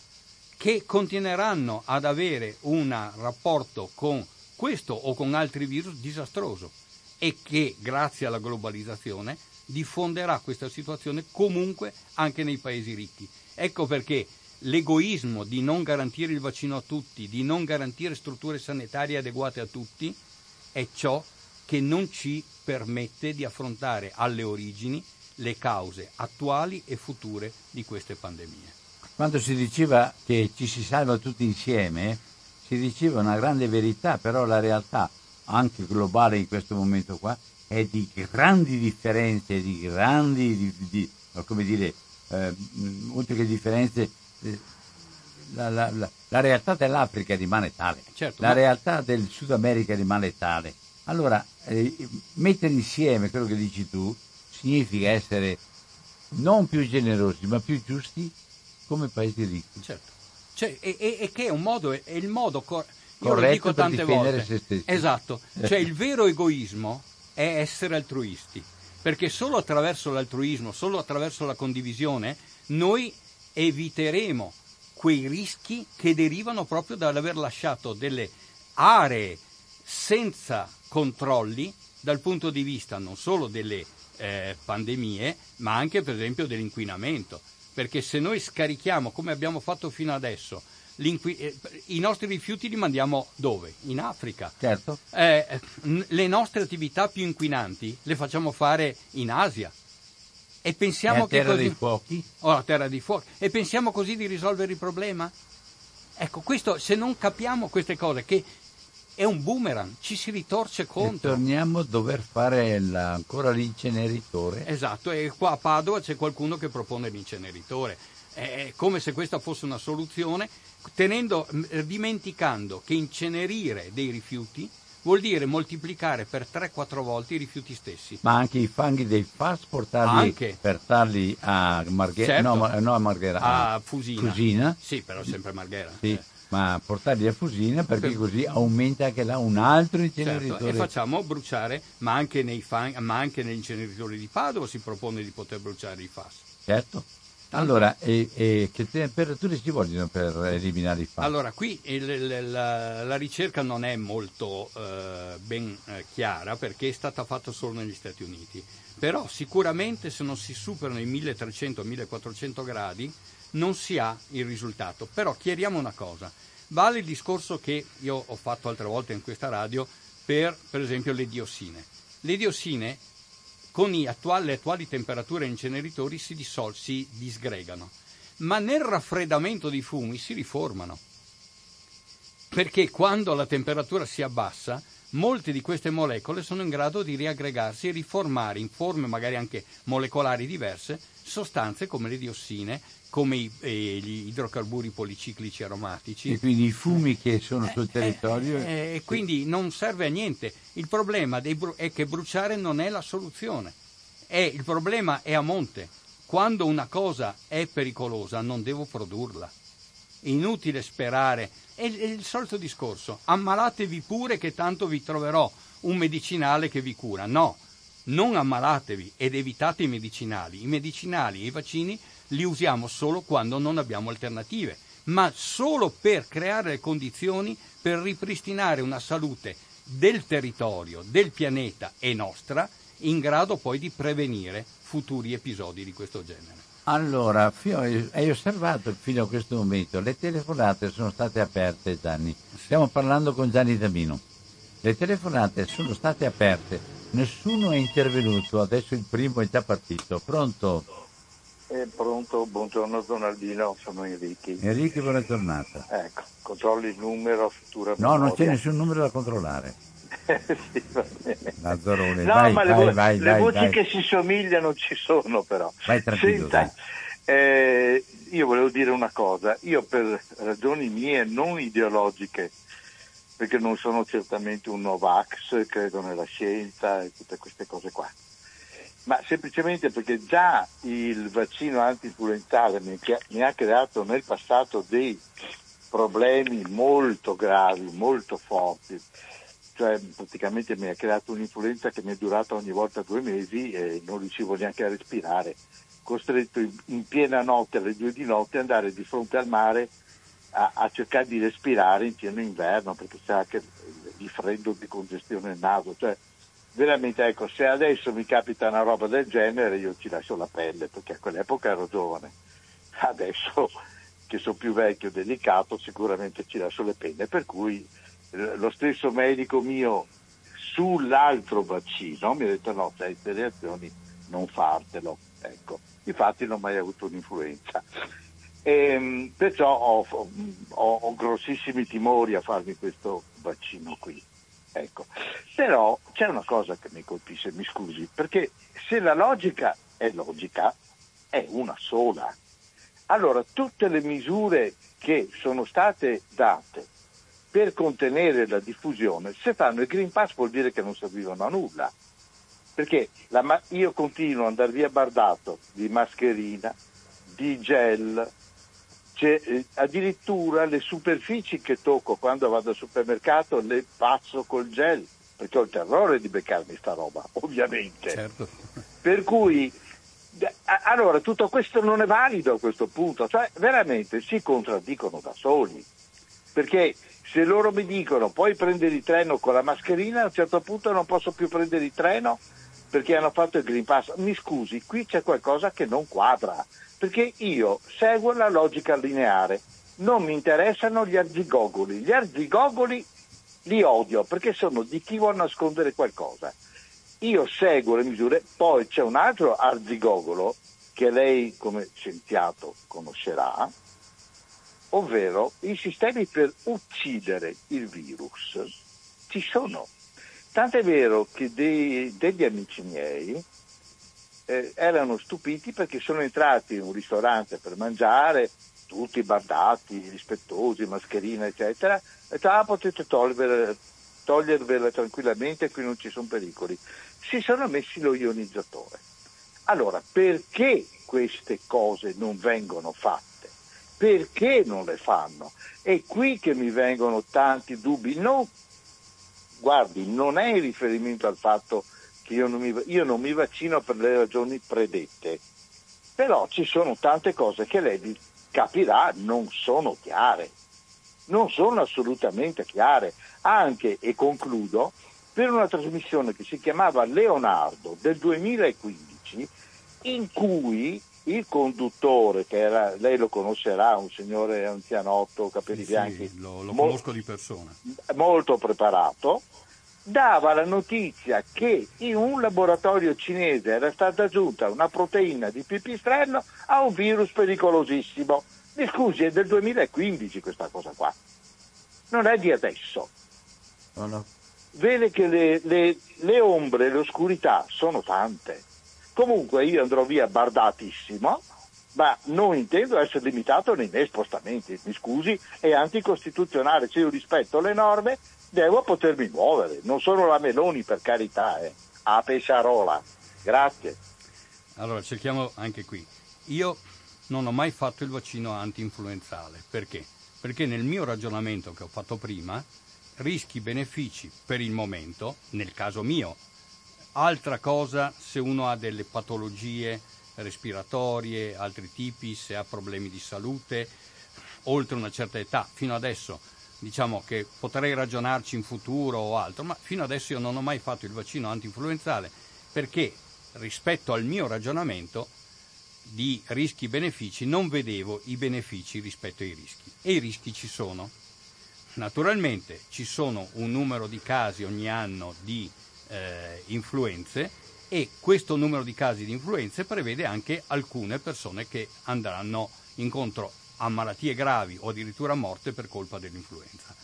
che continueranno ad avere un rapporto con questo o con altri virus disastroso e che grazie alla globalizzazione diffonderà questa situazione comunque anche nei paesi ricchi. Ecco perché l'egoismo di non garantire il vaccino a tutti, di non garantire strutture sanitarie adeguate a tutti, è ciò che non ci permette di affrontare alle origini le cause attuali e future di queste pandemie. Quando si diceva che ci si salva tutti insieme, si diceva una grande verità, però la realtà, anche globale in questo momento qua, è di grandi differenze, di grandi, di, di, come dire, eh, oltre che differenze la, la, la, la, realtà dell'Africa rimane tale, certo, la ma... realtà del Sud America rimane tale. Allora, eh, mettere insieme quello che dici tu significa essere non più generosi, ma più giusti come paesi ricchi. Certo. Cioè, e, e, e, che è un modo, è il modo cor- io lo dico tante volte. Se stessi. Esatto. Cioè, il vero egoismo è essere altruisti. Perché solo attraverso l'altruismo, solo attraverso la condivisione, noi eviteremo quei rischi che derivano proprio dall'aver lasciato delle aree senza controlli dal punto di vista non solo delle eh, pandemie, ma anche per esempio dell'inquinamento. Perché se noi scarichiamo, come abbiamo fatto fino adesso, eh, i nostri rifiuti li mandiamo dove? In Africa. Certo. Eh, le nostre attività più inquinanti le facciamo fare in Asia. E pensiamo che terra così... dei fuochi? Oh, la terra dei fuochi. E pensiamo così di risolvere il problema? Ecco, questo, se non capiamo queste cose, che è un boomerang, ci si ritorce contro. E torniamo a dover fare la, ancora l'inceneritore. Esatto, e qua a Padova c'è qualcuno che propone l'inceneritore. È come se questa fosse una soluzione, tenendo, dimenticando che incenerire dei rifiuti vuol dire moltiplicare per 3-4 volte i rifiuti stessi. Ma anche i fanghi dei FAS portarli, anche. portarli a Marghera, certo. no, no, a Marghera, a Fusina. Fusina. Sì, però sempre Marghera. Sì. Eh. Ma portarli a Fusina perché per... così aumenta anche là un altro inceneritore. Certo, e facciamo bruciare, ma anche, nei fang, ma anche negli inceneritori di Padova si propone di poter bruciare i FAS. Certo. Allora, e, e che temperature ci vogliono per eliminare i fanghi? Allora, qui il, la, la, ricerca non è molto eh, ben eh, chiara perché è stata fatta solo negli Stati Uniti, però sicuramente se non si superano i 1300-1400 gradi non si ha il risultato. Però chiariamo una cosa, vale il discorso che io ho fatto altre volte in questa radio per, per esempio, le diossine. Le diossine con attuali, le attuali temperature inceneritori si, dissol- si disgregano, ma nel raffreddamento dei fumi si riformano. Perché quando la temperatura si abbassa, molte di queste molecole sono in grado di riaggregarsi e riformare in forme magari anche molecolari diverse sostanze come le diossine, come i, eh, gli idrocarburi policiclici aromatici. E quindi i fumi che sono sul eh, territorio. E eh, eh, quindi non serve a niente. Il problema bru- è che bruciare non è la soluzione. E il problema è a monte. Quando una cosa è pericolosa non devo produrla. È inutile sperare. È il solito discorso. Ammalatevi pure che tanto vi troverò un medicinale che vi cura. No, non ammalatevi ed evitate i medicinali. I medicinali e i vaccini li usiamo solo quando non abbiamo alternative, ma solo per creare le condizioni per ripristinare una salute del territorio, del pianeta e nostra, in grado poi di prevenire futuri episodi di questo genere. Allora, hai osservato fino a questo momento, le telefonate sono state aperte, Gianni. Stiamo parlando con Gianni Damino. Le telefonate sono state aperte, nessuno è intervenuto, adesso il primo è già partito. Pronto? Eh, pronto, buongiorno Donaldino, sono Enrico. Enrico, buona giornata. Ecco, controlli il numero, futura No, memoria. non c'è nessun numero da controllare. sì, va bene. Lazzarone, No, vai, ma le, vai, vo- vai, le vai, voci vai. che si somigliano ci sono però. Vai tranquillo, Senta, eh, io volevo dire una cosa, io per ragioni mie non ideologiche, perché non sono certamente un Novax, credo nella scienza e tutte queste cose qua, ma semplicemente perché già il vaccino anti-influenzale mi, ha creato nel passato dei problemi molto gravi, molto forti. Cioè praticamente mi ha creato un'influenza che mi è durata ogni volta due mesi e non riuscivo neanche a respirare, costretto in, piena notte alle due di notte ad andare di fronte al mare a, a cercare di respirare in pieno inverno perché c'è anche di freddo, di congestione nel naso. Cioè, veramente ecco, se adesso mi capita una roba del genere io ci lascio la pelle perché a quell'epoca ero giovane. Adesso che sono più vecchio e delicato sicuramente ci lascio le penne, per cui eh, lo stesso medico mio sull'altro vaccino mi ha detto no, se hai queste reazioni non fartelo. Ecco, infatti non ho mai avuto un'influenza. Ehm, perciò ho, ho- ho grossissimi timori a farmi questo vaccino qui. Ecco. Però c'è una cosa che mi colpisce, mi scusi, perché se la logica è logica, è una sola. Allora, tutte le misure che sono state date per contenere la diffusione, se fanno il Green Pass vuol dire che non servivano a nulla. Perché ma- io continuo ad andare via bardato di mascherina, di gel, c'è, eh, addirittura le superfici che tocco quando vado al supermercato le passo col gel, perché ho il terrore di beccarmi sta roba, ovviamente. Certo. Per cui, allora, tutto questo non è valido a questo punto, cioè veramente si contraddicono da soli. Perché se loro mi dicono puoi prendere il treno con la mascherina, a un certo punto non posso più prendere il treno perché hanno fatto il Green Pass. Mi scusi, qui c'è qualcosa che non quadra, perché io seguo la logica lineare, non mi interessano gli arzigogoli. Gli arzigogoli li odio perché sono di chi vuole nascondere qualcosa. Io seguo le misure, poi c'è un altro arzigogolo che lei come scienziato conoscerà, ovvero i sistemi per uccidere il virus ci sono. Tant'è vero che dei- degli amici miei eh, erano stupiti perché sono entrati in un ristorante per mangiare, tutti bardati, rispettosi, mascherina, eccetera, e ah, potete togliere, togliervela tranquillamente, qui non ci sono pericoli. Si sono messi lo ionizzatore. Allora, perché queste cose non vengono fatte? Perché non le fanno? È qui che mi vengono tanti dubbi. Non, guardi, non è in riferimento al fatto che io non, mi, io non mi vaccino per le ragioni predette, però ci sono tante cose che lei capirà non sono chiare, non sono assolutamente chiare. Anche, e concludo, per una trasmissione che si chiamava Leonardo del 2015, in cui il conduttore, che era, lei lo conoscerà, un signore anzianotto, capelli Sì, bianchi, lo, lo mo- conosco di persona. molto preparato, dava la notizia che in un laboratorio cinese era stata aggiunta una proteina di pipistrello a un virus pericolosissimo. Mi scusi, è del 2015 questa cosa qua, non è di adesso. No, no. Vede che le, le- le ombre, le oscurità sono tante. Comunque io andrò via bardatissimo, ma non intendo essere limitato nei miei spostamenti. Mi scusi, è anticostituzionale. Se io rispetto le norme, devo potermi muovere. Non sono la Meloni, per carità, eh. a Pesciarola. Grazie. Allora, cerchiamo anche qui. Io non ho mai fatto il vaccino anti-influenzale. Perché? Perché nel mio ragionamento che ho fatto prima, rischi-benefici per il momento, nel caso mio, altra cosa se uno ha delle patologie respiratorie, altri tipi, se ha problemi di salute, oltre una certa età. Fino adesso diciamo che potrei ragionarci in futuro o altro, ma fino adesso io non ho mai fatto il vaccino anti-influenzale perché rispetto al mio ragionamento di rischi-benefici non vedevo i benefici rispetto ai rischi e i rischi ci sono. Naturalmente ci sono un numero di casi ogni anno di eh, influenze e questo numero di casi di influenze prevede anche alcune persone che andranno incontro a malattie gravi o addirittura a morte per colpa dell'influenza.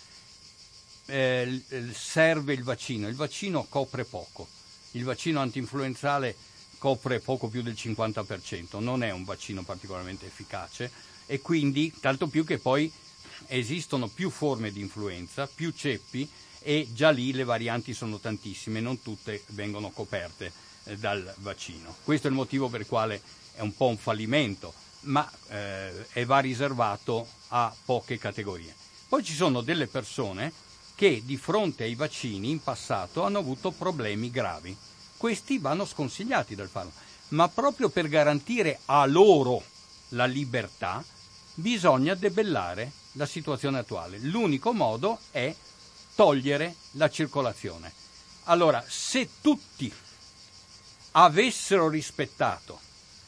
Eh, serve il vaccino, il vaccino copre poco, il vaccino antinfluenzale copre poco più del 50%, non è un vaccino particolarmente efficace e quindi tanto più che poi esistono più forme di influenza, più ceppi e già lì le varianti sono tantissime, non tutte vengono coperte eh, dal vaccino. Questo è il motivo per il quale è un po' un fallimento, ma eh, va riservato a poche categorie. Poi ci sono delle persone che di fronte ai vaccini in passato hanno avuto problemi gravi questi vanno sconsigliati dal farlo. Ma proprio per garantire a loro la libertà bisogna debellare la situazione attuale. L'unico modo è togliere la circolazione. Allora, se tutti avessero rispettato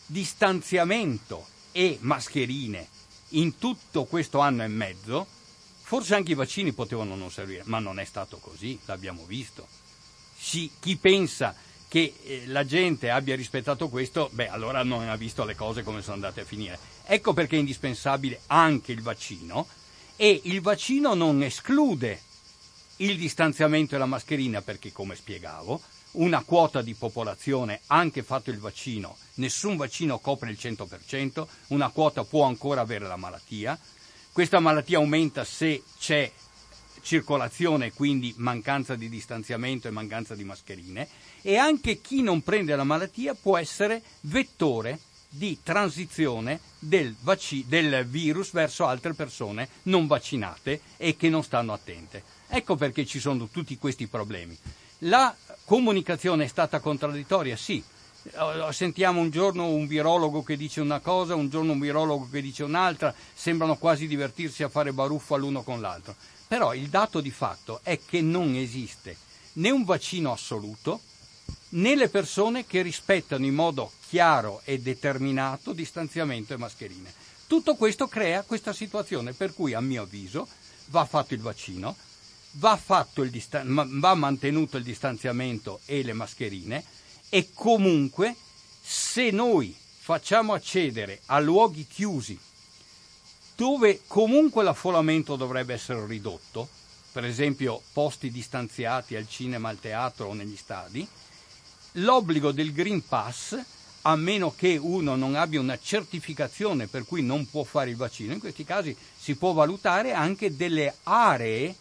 distanziamento e mascherine in tutto questo anno e mezzo, forse anche i vaccini potevano non servire, ma non è stato così, l'abbiamo visto. Si, chi pensa che eh, la gente abbia rispettato questo, beh, allora non ha visto le cose come sono andate a finire. Ecco perché è indispensabile anche il vaccino e il vaccino non esclude il distanziamento e la mascherina perché, come spiegavo, una quota di popolazione, anche fatto il vaccino, nessun vaccino copre il 100%, una quota può ancora avere la malattia. Questa malattia aumenta se c'è circolazione, quindi mancanza di distanziamento e mancanza di mascherine e anche chi non prende la malattia può essere vettore di transizione del, vac- del, virus verso altre persone non vaccinate e che non stanno attente. Ecco perché ci sono tutti questi problemi. La comunicazione è stata contraddittoria? Sì. Sentiamo un giorno un virologo che dice una cosa, un giorno un virologo che dice un'altra, sembrano quasi divertirsi a fare baruffo l'uno con l'altro. Però il dato di fatto è che non esiste né un vaccino assoluto, né le persone che rispettano in modo chiaro e determinato distanziamento e mascherine. Tutto questo crea questa situazione per cui, a mio avviso, va fatto il vaccino, va, il distan- va mantenuto il distanziamento e le mascherine e comunque se noi facciamo accedere a luoghi chiusi dove comunque l'affollamento dovrebbe essere ridotto, per esempio posti distanziati al cinema, al teatro o negli stadi, l'obbligo del Green Pass, a meno che uno non abbia una certificazione per cui non può fare il vaccino, in questi casi si può valutare anche delle aree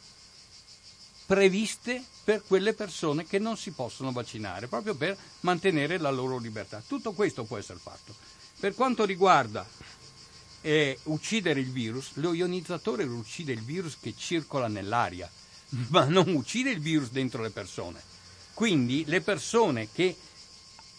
previste per quelle persone che non si possono vaccinare, proprio per mantenere la loro libertà. Tutto questo può essere fatto. Per quanto riguarda eh, uccidere il virus, lo ionizzatore uccide il virus che circola nell'aria, ma non uccide il virus dentro le persone. Quindi le persone che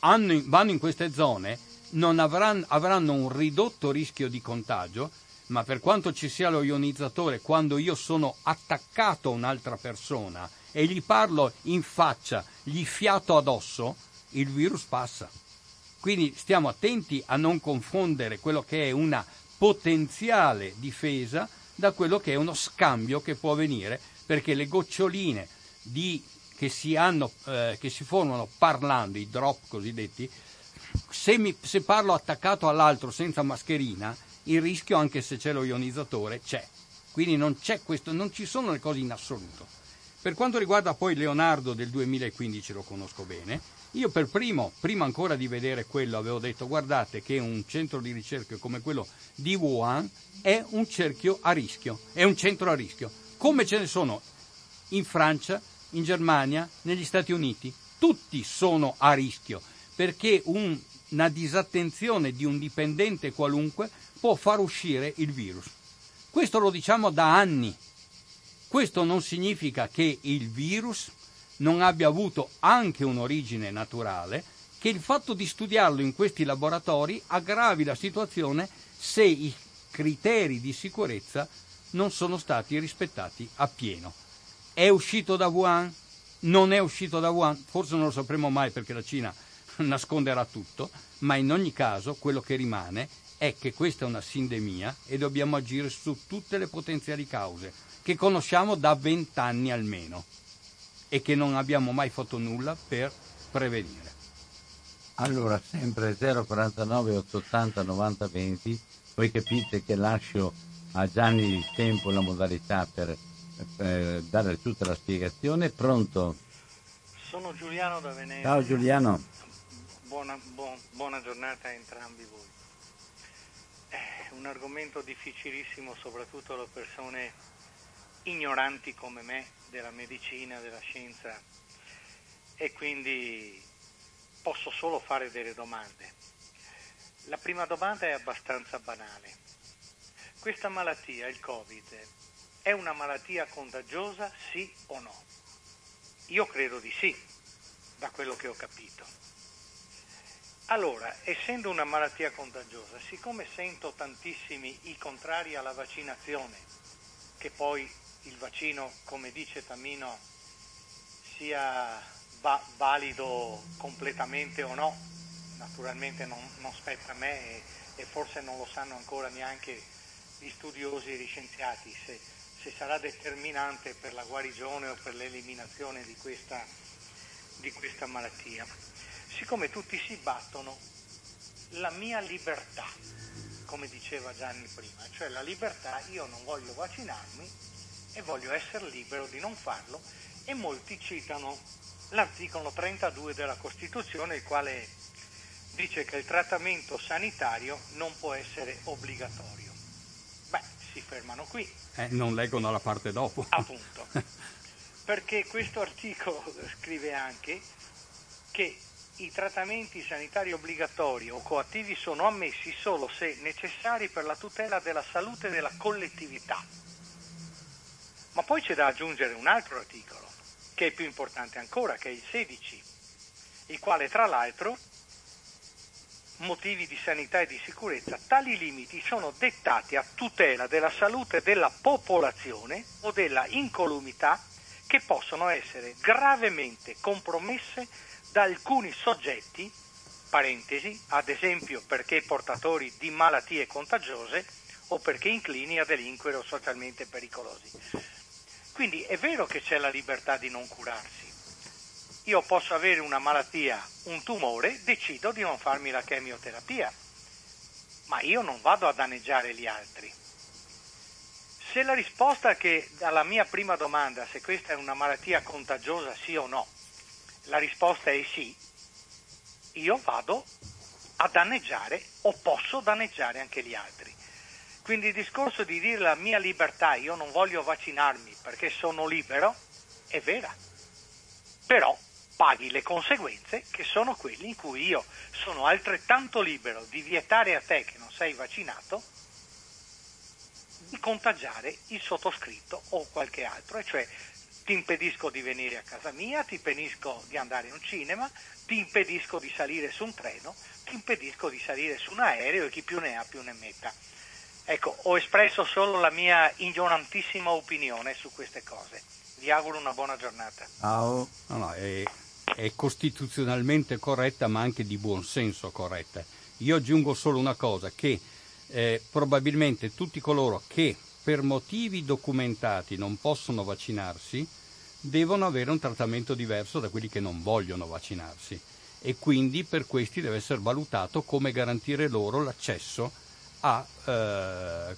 hanno, vanno in queste zone avranno, avranno un ridotto rischio di contagio, ma per quanto ci sia lo ionizzatore, quando io sono attaccato a un'altra persona e gli parlo in faccia, gli fiato addosso, il virus passa. Quindi stiamo attenti a non confondere quello che è una potenziale difesa da quello che è uno scambio che può avvenire, perché le goccioline di che si, hanno, eh, che si formano parlando, i drop cosiddetti, se, mi, se parlo attaccato all'altro senza mascherina, il rischio, anche se c'è lo ionizzatore, c'è. Quindi non, c'è questo, non ci sono le cose in assoluto. Per quanto riguarda poi Leonardo del 2015, lo conosco bene, io per primo, prima ancora di vedere quello, avevo detto guardate che un centro di ricerca come quello di Wuhan è un cerchio a rischio, è un centro a rischio, come ce ne sono in Francia, in Germania, negli Stati Uniti. Tutti sono a rischio perché un una disattenzione di un dipendente qualunque può far uscire il virus. Questo lo diciamo da anni. Questo non significa che il virus non abbia avuto anche un'origine naturale, che il fatto di studiarlo in questi laboratori aggravi la situazione se i criteri di sicurezza non sono stati rispettati appieno. È uscito da Wuhan? Non è uscito da Wuhan? Forse non lo sapremo mai perché la Cina nasconderà tutto, ma in ogni caso quello che rimane è che questa è una sindemia e dobbiamo agire su tutte le potenziali cause che conosciamo da vent'anni almeno e che non abbiamo mai fatto nulla per prevenire. Allora, sempre 049 880 90 20, voi capite che lascio a Gianni il tempo e la modalità per eh, dare tutta la spiegazione. Pronto? Sono Giuliano da Venezia. Ciao Giuliano. Buona, buon, buona giornata a entrambi voi. Un argomento difficilissimo soprattutto per persone ignoranti come me della medicina, della scienza e quindi posso solo fare delle domande. La prima domanda è abbastanza banale. Questa malattia, il Covid, è una malattia contagiosa, sì o no? Io credo di sì, da quello che ho capito. Allora, essendo una malattia contagiosa, siccome sento tantissimi i contrari alla vaccinazione, che poi il vaccino, come dice Tamino, sia va- valido completamente o no, naturalmente non, non spetta a me e, e, forse non lo sanno ancora neanche gli studiosi e gli scienziati se, se sarà determinante per la guarigione o per l'eliminazione di questa, di questa malattia. Siccome tutti si battono, la mia libertà, come diceva Gianni prima, cioè la libertà, io non voglio vaccinarmi, e voglio essere libero di non farlo e molti citano l'articolo 32 della Costituzione, il quale dice che il trattamento sanitario non può essere obbligatorio. Beh, si fermano qui. Eh, non leggono la parte dopo. Appunto. Perché questo articolo scrive anche che i trattamenti sanitari obbligatori o coattivi sono ammessi solo se necessari per la tutela della salute della collettività. Ma poi c'è da aggiungere un altro articolo, che è più importante ancora, che è il 16, il quale tra l'altro, motivi di sanità e di sicurezza, tali limiti sono dettati a tutela della salute della popolazione o della incolumità che possono essere gravemente compromesse da alcuni soggetti, parentesi, ad esempio perché portatori di malattie contagiose o perché inclini a delinquere o socialmente pericolosi. Quindi è vero che c'è la libertà di non curarsi. Io posso avere una malattia, un tumore, decido di non farmi la chemioterapia, ma io non vado a danneggiare gli altri. Se la risposta che alla mia prima domanda, se questa è una malattia contagiosa, sì o no, la risposta è sì, io vado a danneggiare o posso danneggiare anche gli altri. Quindi il discorso di dire la mia libertà, io non voglio vaccinarmi perché sono libero, è vera. Però paghi le conseguenze che sono quelle in cui io sono altrettanto libero di vietare a te che non sei vaccinato di contagiare il sottoscritto o qualche altro, e cioè ti impedisco di venire a casa mia, ti impedisco di andare in un cinema, ti impedisco di salire su un treno, ti impedisco di salire su un aereo e chi più ne ha più ne metta. Ecco, ho espresso solo la mia ignorantissima opinione su queste cose. Vi auguro una buona giornata. Ciao. No, no, è, è costituzionalmente corretta, ma anche di buon senso corretta. Io aggiungo solo una cosa, che eh, probabilmente tutti coloro che per motivi documentati non possono vaccinarsi devono avere un trattamento diverso da quelli che non vogliono vaccinarsi e quindi per questi deve essere valutato come garantire loro l'accesso a eh,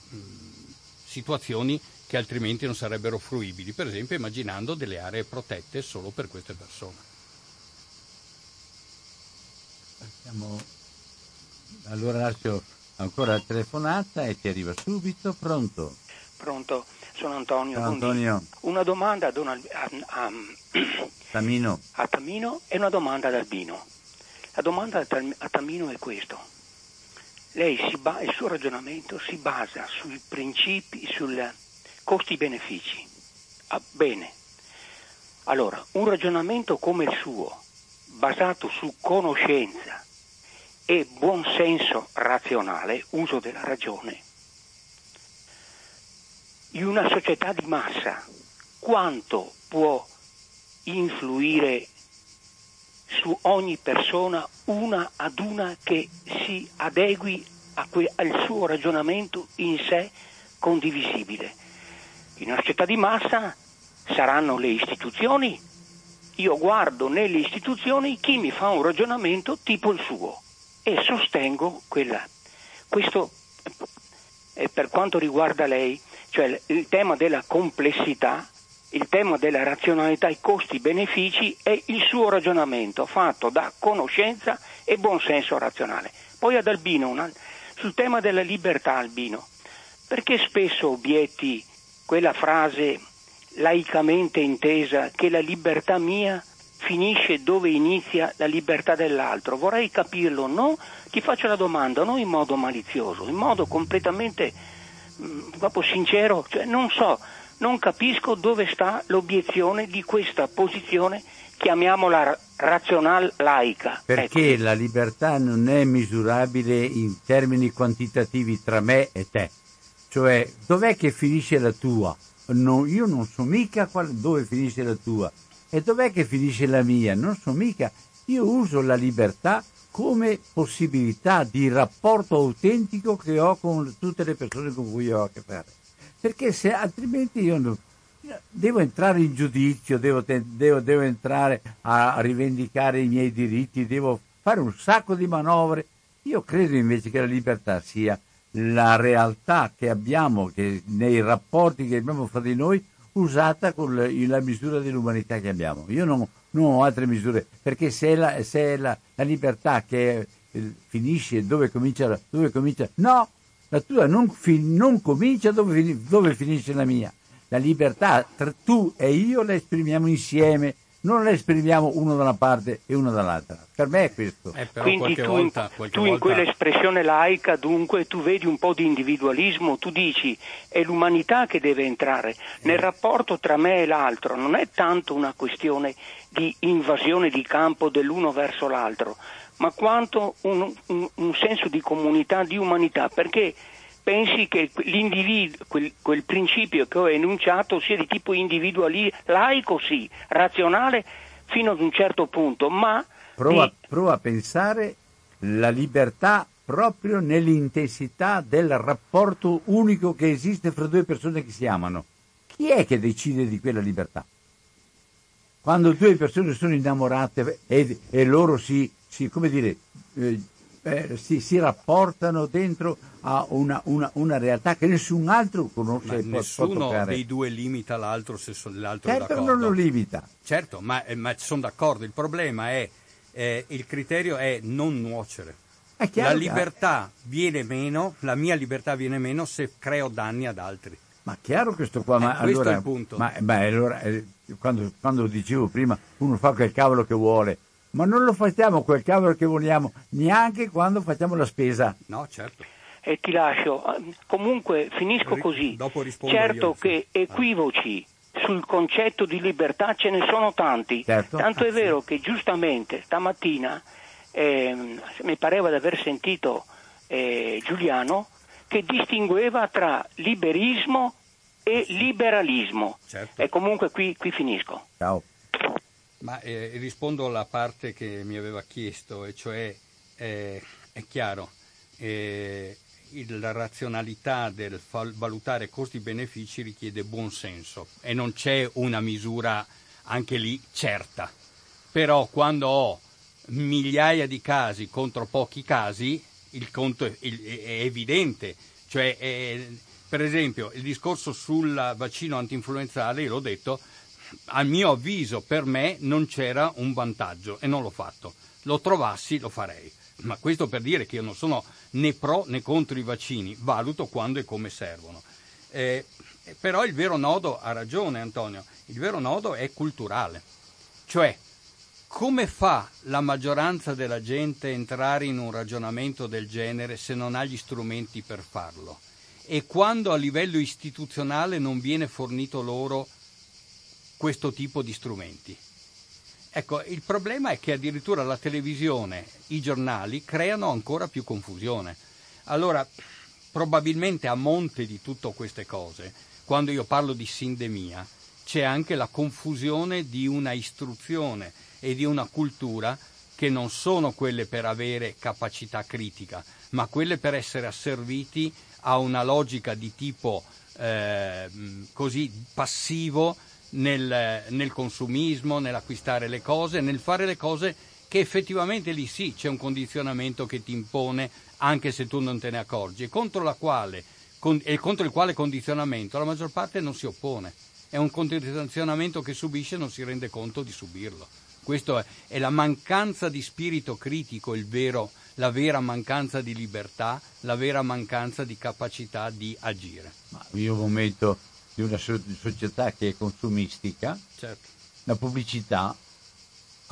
situazioni che altrimenti non sarebbero fruibili, per esempio immaginando delle aree protette solo per queste persone. Passiamo... Allora lascio ancora la telefonata e ti arriva subito, pronto? Pronto, sono Antonio. Antonio. Una domanda a, Don Al... a, a... Tamino. a Tamino e una domanda ad Albino. La domanda a Tamino è questa. Lei ba- il suo ragionamento si basa sui principi, sui costi-benefici. Ah, bene. Allora, un ragionamento come il suo, basato su conoscenza e buon senso razionale, uso della ragione, in una società di massa, quanto può influire su ogni persona una ad una che si adegui que- al suo ragionamento in sé condivisibile. In una società di massa saranno le istituzioni. Io guardo nelle istituzioni chi mi fa un ragionamento tipo il suo e sostengo quella. Questo per quanto riguarda lei, cioè il tema della complessità il tema della razionalità, i costi-benefici è il suo ragionamento fatto da conoscenza e buonsenso razionale. Poi ad Albino, una, sul tema della libertà Albino, perché spesso obietti quella frase laicamente intesa che la libertà mia finisce dove inizia la libertà dell'altro? Vorrei capirlo, no? Ti faccio la domanda, non in modo malizioso, in modo completamente proprio sincero, cioè non so non capisco dove sta l'obiezione di questa posizione, chiamiamola razional laica. Perché ecco. la libertà non è misurabile in termini quantitativi tra me e te. Cioè, dov'è che finisce la tua? No, io non so mica qual, dove finisce la tua. E dov'è che finisce la mia? Non so mica. Io uso la libertà come possibilità di rapporto autentico che ho con tutte le persone con cui ho a che fare perché se altrimenti io non, devo entrare in giudizio, devo, devo, devo, entrare a rivendicare i miei diritti, devo fare un sacco di manovre. Io credo invece che la libertà sia la realtà che abbiamo che nei rapporti che abbiamo fra di noi usata con la misura dell'umanità che abbiamo. Io non, non ho altre misure, perché se è la, se è la, la libertà che eh, finisce dove comincia, dove comincia, no, la tua non, fin- non comincia dove, dove, finisce la mia. La libertà tra tu e io la esprimiamo insieme, non la esprimiamo uno da una parte e uno dall'altra. Per me è questo. Eh, Quindi tu, volta, tu volta... in quell'espressione laica dunque tu vedi un po' di individualismo, tu dici è l'umanità che deve entrare nel rapporto tra me e l'altro, non è tanto una questione di invasione di campo dell'uno verso l'altro, ma quanto un, un, un senso di comunità, di umanità, perché pensi che l'individuo, quel, quel, principio che ho enunciato sia di tipo individuale, laico sì, razionale fino ad un certo punto, ma... Prova, di... prova a pensare la libertà proprio nell'intensità del rapporto unico che esiste fra due persone che si amano. Chi è che decide di quella libertà? Quando due persone sono innamorate e, e loro si si, come dire, eh, eh, si, si, rapportano dentro a una, una, una, realtà che nessun altro conosce. Ma nessuno può dei due limita l'altro se l'altro certo è d'accordo. non lo limita. Certo, ma, eh, ma sono d'accordo. Il problema è, eh, il criterio è non nuocere. È la libertà viene meno, la mia libertà viene meno se creo danni ad altri. Ma chiaro questo qua, ma eh, questo allora, è il punto. Ma, ma allora, eh, quando, quando dicevo prima, uno fa quel cavolo che vuole, ma non lo facciamo quel cavolo che vogliamo neanche quando facciamo la spesa. No, certo. E ti lascio. Comunque finisco così. certo io, che sì. equivoci sul concetto di libertà ce ne sono tanti. Certo. Tanto ah, è vero sì. che giustamente stamattina eh, mi pareva di aver sentito eh, Giuliano che distingueva tra liberismo e liberalismo. Certo. E comunque qui, qui finisco. Ciao. Ma eh, rispondo alla parte che mi aveva chiesto, e cioè eh, è chiaro, eh, la razionalità del valutare costi-benefici richiede buon senso e non c'è una misura anche lì certa. Però quando ho migliaia di casi contro pochi casi, il conto è, è evidente. Cioè, per esempio, il discorso sul vaccino antinfluenzale, io l'ho detto, a mio avviso, per me non c'era un vantaggio e non l'ho fatto. Lo trovassi, lo farei. Ma questo per dire che io non sono né pro né contro i vaccini, valuto quando e come servono. Eh, però il vero nodo, ha ragione Antonio, il vero nodo è culturale. Cioè, come fa la maggioranza della gente a entrare in un ragionamento del genere se non ha gli strumenti per farlo? E quando a livello istituzionale non viene fornito loro questo tipo di strumenti? Ecco, il problema è che addirittura la televisione, i giornali creano ancora più confusione. Allora, probabilmente a monte di tutte queste cose, quando io parlo di sindemia, c'è anche la confusione di una istruzione e di una cultura che non sono quelle per avere capacità critica, ma quelle per essere asserviti a una logica di tipo eh, così passivo nel, nel, consumismo, nell'acquistare le cose, nel fare le cose che effettivamente lì sì c'è un condizionamento che ti impone anche se tu non te ne accorgi e contro, quale, con, e contro il quale condizionamento la maggior parte non si oppone. È un condizionamento che subisce e non si rende conto di subirlo. Questa è, è, la mancanza di spirito critico, vero, la vera mancanza di libertà, la vera mancanza di capacità di agire. Ma io momento di una società che è consumistica, certo. la pubblicità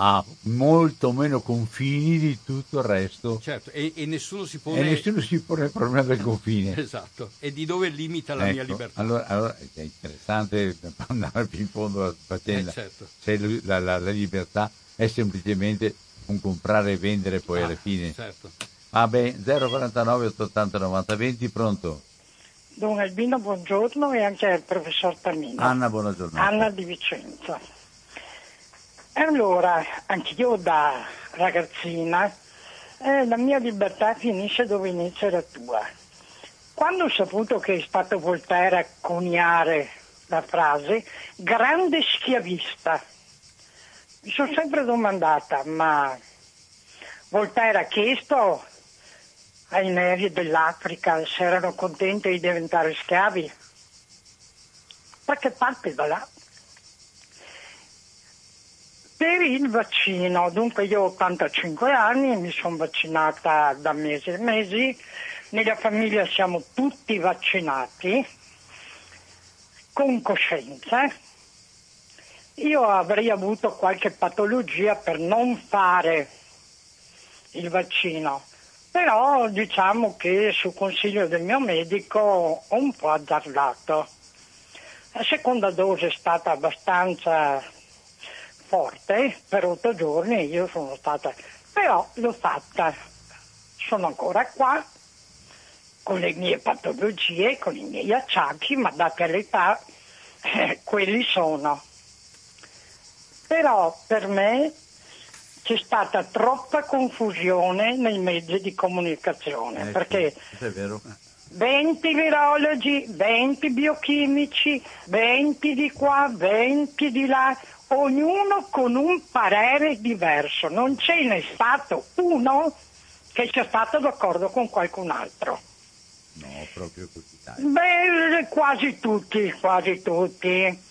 ha molto meno confini di tutto il resto. Certo, e, e nessuno si pone... E nessuno si pone il problema del confine. esatto, e di dove limita la ecco, mia libertà. Allora, allora, è interessante andare più in fondo alla faccenda. Eh, certo. Se la, la, la, libertà è semplicemente un comprare e vendere poi ah, alla fine. Certo. Va bene, 049 880 90 20, pronto? Don Albino, buongiorno e anche al professor Tamino. Anna, buona giornata. Anna di Vicenza. Allora, anch'io da ragazzina, eh, la mia libertà finisce dove inizia la tua. Quando ho saputo che è stato Voltaire a coniare la frase grande schiavista, mi sono sempre domandata, ma Voltaire ha chiesto ai neri dell'Africa se erano contenti di diventare schiavi? Perché parte da là. Per il vaccino, dunque io ho 85 anni, mi sono vaccinata da mesi e mesi, nella famiglia siamo tutti vaccinati, con coscienza. Io avrei avuto qualche patologia per non fare il vaccino, però diciamo che su consiglio del mio medico ho un po' azzardato. La seconda dose è stata abbastanza forte per otto giorni io sono stata, però l'ho fatta, sono ancora qua con le mie patologie, con i miei acciacchi, ma data l'età eh, quelli sono. Però per me c'è stata troppa confusione nei mezzi di comunicazione, Eh, perché sì, è vero. 20 virologi, 20 biochimici, 20 di qua, 20 di là, ognuno con un parere diverso, non ce n'è stato uno che sia stato d'accordo con qualcun altro. No, proprio così. Dai. Beh, quasi tutti, quasi tutti.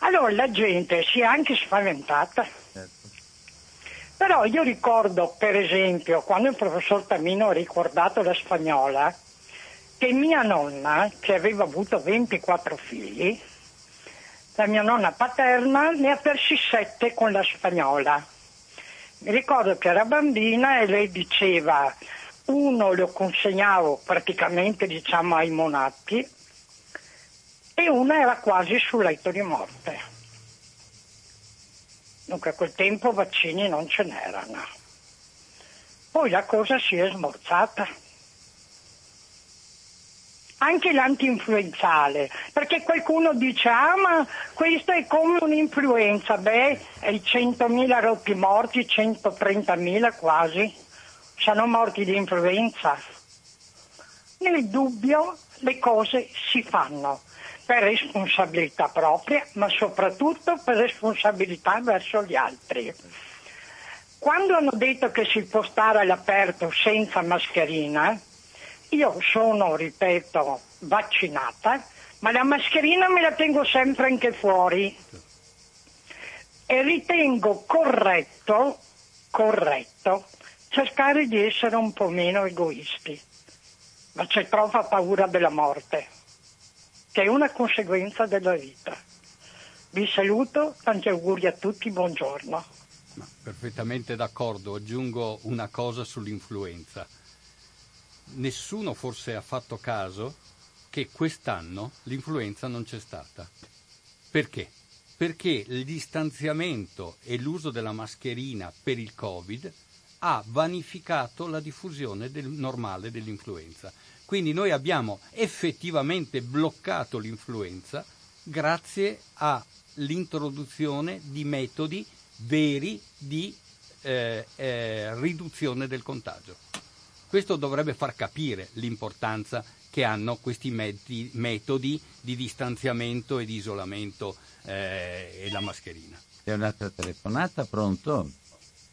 Allora la gente si è anche spaventata. Però io ricordo, per esempio, quando il professor Tamino ha ricordato la spagnola, che mia nonna, che aveva avuto 24 figli, la mia nonna paterna ne ha persi sette con la spagnola. Mi ricordo che era bambina e lei diceva uno lo consegnavo praticamente diciamo ai monacchi e uno era quasi sul letto di morte. Dunque a quel tempo vaccini non ce n'erano. Poi la cosa si è smorzata anche l'anti-influenzale, perché qualcuno dice ah ma questo è come un'influenza, beh, ai 100.000 rotti morti, 130.000 quasi, sono morti di influenza. Nel dubbio le cose si fanno per responsabilità propria, ma soprattutto per responsabilità verso gli altri. Quando hanno detto che si può stare all'aperto senza mascherina, io sono, ripeto, vaccinata, ma la mascherina me la tengo sempre anche fuori e ritengo corretto, corretto, cercare di essere un po' meno egoisti. Ma c'è troppa paura della morte, che è una conseguenza della vita. Vi saluto, tanti auguri a tutti, buongiorno. Perfettamente d'accordo, aggiungo una cosa sull'influenza. Nessuno forse ha fatto caso che quest'anno l'influenza non c'è stata. Perché? Perché il distanziamento e l'uso della mascherina per il Covid ha vanificato la diffusione del normale dell'influenza. Quindi noi abbiamo effettivamente bloccato l'influenza grazie all'introduzione di metodi veri di eh, eh, riduzione del contagio. Questo dovrebbe far capire l'importanza che hanno questi meti, metodi di distanziamento e di isolamento eh, e la mascherina. C'è un'altra telefonata, pronto?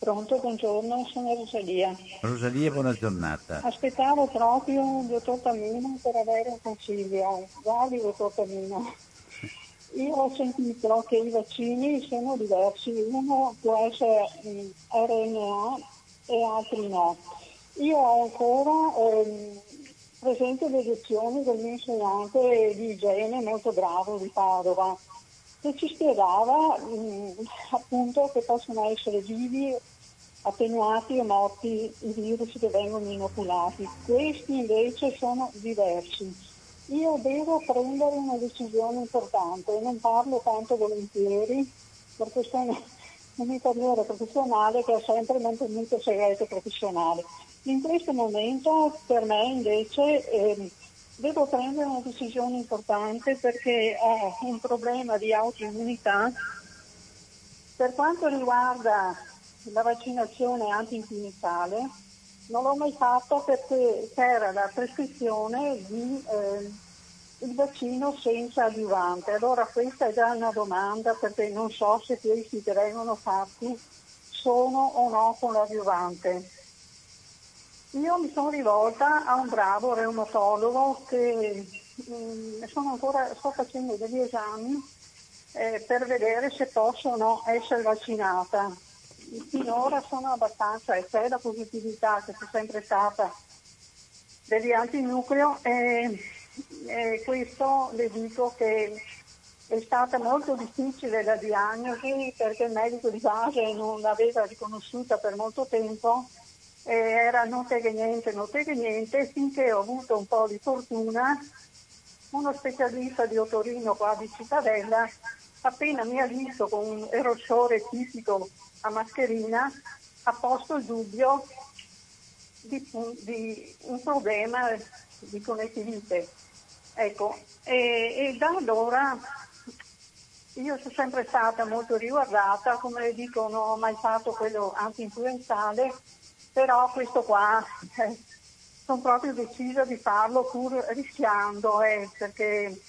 Pronto, buongiorno, sono Rosalia. Rosalia, buona giornata. Aspettavo proprio il dottor Tamino per avere un consiglio. Guardi, dottor Tamino. Io ho sentito che i vaccini sono diversi, uno può essere RNA e altri no. Io ho ancora ehm, presente le lezioni del mio insegnante di igiene molto bravo di Padova che ci spiegava mh, appunto che possono essere vivi attenuati o morti i virus che vengono inoculati. Questi invece sono diversi. Io devo prendere una decisione importante e non parlo tanto volentieri perché sono un infermiere professionale che ha sempre mantenuto segreto professionale. In questo momento per me invece eh, devo prendere una decisione importante perché ho un problema di autoimmunità. Per quanto riguarda la vaccinazione antinfluenzale non l'ho mai fatto perché c'era la prescrizione di eh, il vaccino senza adiuvante. Allora questa è già una domanda perché non so se questi che vengono fatti sono o no con l'adiuvante. Io mi sono rivolta a un bravo reumatologo che mh, mm, ancora, sto facendo degli esami eh, per vedere se posso o no essere vaccinata finora sono abbastanza, e c'è la positività che c'è sempre stata degli antinucleo e, e questo le dico che è stata molto difficile la diagnosi perché il medico di base non l'aveva riconosciuta per molto tempo e era non che niente, non che niente, finché ho avuto un po' di fortuna, uno specialista di Otorino qua di Cittadella appena mi ha visto con un erossore tipico a mascherina ha posto il dubbio di, di un problema di connettività. Ecco, e, e, da allora io sono sempre stata molto riguardata, come le dico non ho mai fatto quello anti-influenzale, però questo qua eh, sono proprio decisa di farlo pur rischiando, eh, perché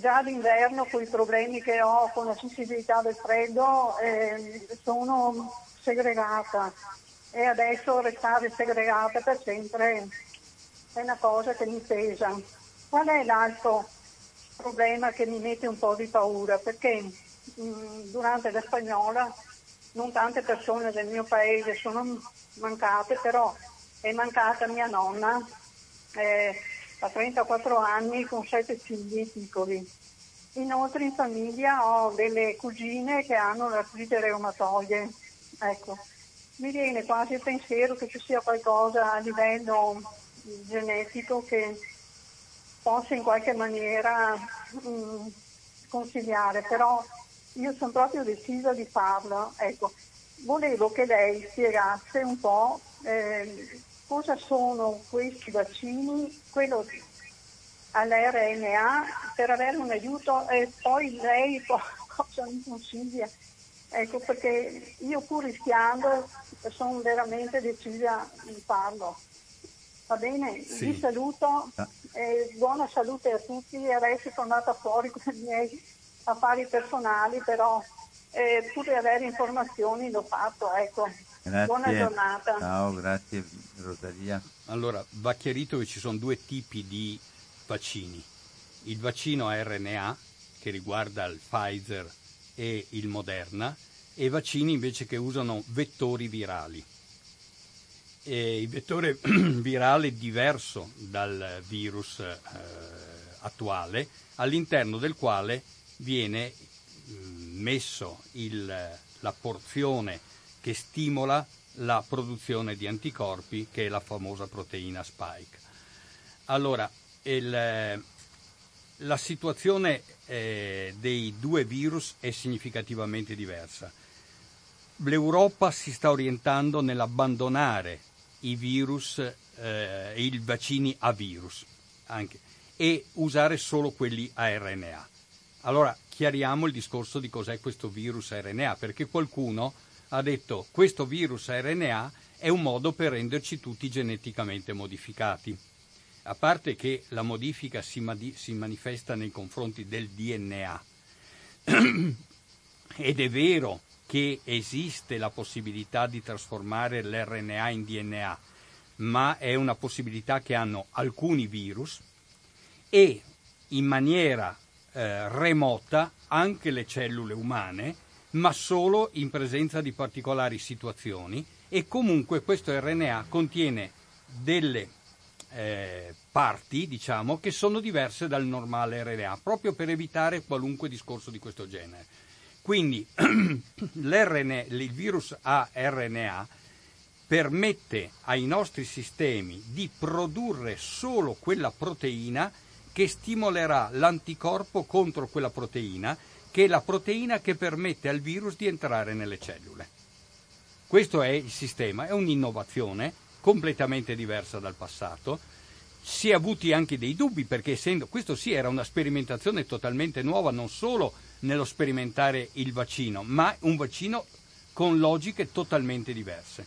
già d'inverno con i problemi che ho con la sensibilità del freddo eh, sono segregata e adesso restare segregata per sempre è una cosa che mi pesa. Qual è l'altro problema che mi mette un po' di paura? Perché mh, durante la spagnola non tante persone del mio paese sono mancate, però è mancata mia nonna. Eh, a 34 anni con sette figli piccoli. Inoltre in famiglia ho delle cugine che hanno l'artrite reumatoide. Ecco, mi viene quasi il pensiero che ci sia qualcosa a livello genetico che possa in qualche maniera mh, mm, consigliare, però io sono proprio decisa di farlo. Ecco, volevo che lei spiegasse un po' eh, cosa sono questi vaccini, quello all'RNA per avere un aiuto e poi lei cosa mi consiglia? Ecco perché io pur rischiando sono veramente decisa di farlo. Va bene? Sì. Vi saluto ah. e buona salute a tutti. Adesso sono andata fuori con i miei affari personali, però eh, pur di avere informazioni l'ho fatto. Ecco. Grazie. Buona giornata. Ciao, grazie Rosalia. Allora, va chiarito che ci sono due tipi di vaccini. Il vaccino a RNA, che riguarda il Pfizer e il Moderna, e vaccini invece che usano vettori virali. E il vettore virale è diverso dal virus eh, attuale, all'interno del quale viene messo il, la porzione che stimola la produzione di anticorpi, che è la famosa proteina spike. Allora, il, la situazione eh, dei due virus è significativamente diversa. L'Europa si sta orientando nell'abbandonare i virus, eh, i vaccini a virus anche, e usare solo quelli a RNA. Allora chiariamo il discorso di cos'è questo virus a RNA, perché qualcuno ha detto questo virus a RNA è un modo per renderci tutti geneticamente modificati. A parte che la modifica si, madi- si manifesta nei confronti del DNA. Ed è vero che esiste la possibilità di trasformare l'RNA in DNA, ma è una possibilità che hanno alcuni virus e in maniera eh, remota anche le cellule umane, ma solo in presenza di particolari situazioni e comunque questo RNA contiene delle eh, parti, diciamo, che sono diverse dal normale RNA, proprio per evitare qualunque discorso di questo genere. Quindi il virus a RNA permette ai nostri sistemi di produrre solo quella proteina che stimolerà l'anticorpo contro quella proteina, che è la proteina che permette al virus di entrare nelle cellule. Questo è il sistema, è un'innovazione completamente diversa dal passato. Si è avuti anche dei dubbi perché essendo questo sì era una sperimentazione totalmente nuova, non solo nello sperimentare il vaccino, ma un vaccino con logiche totalmente diverse.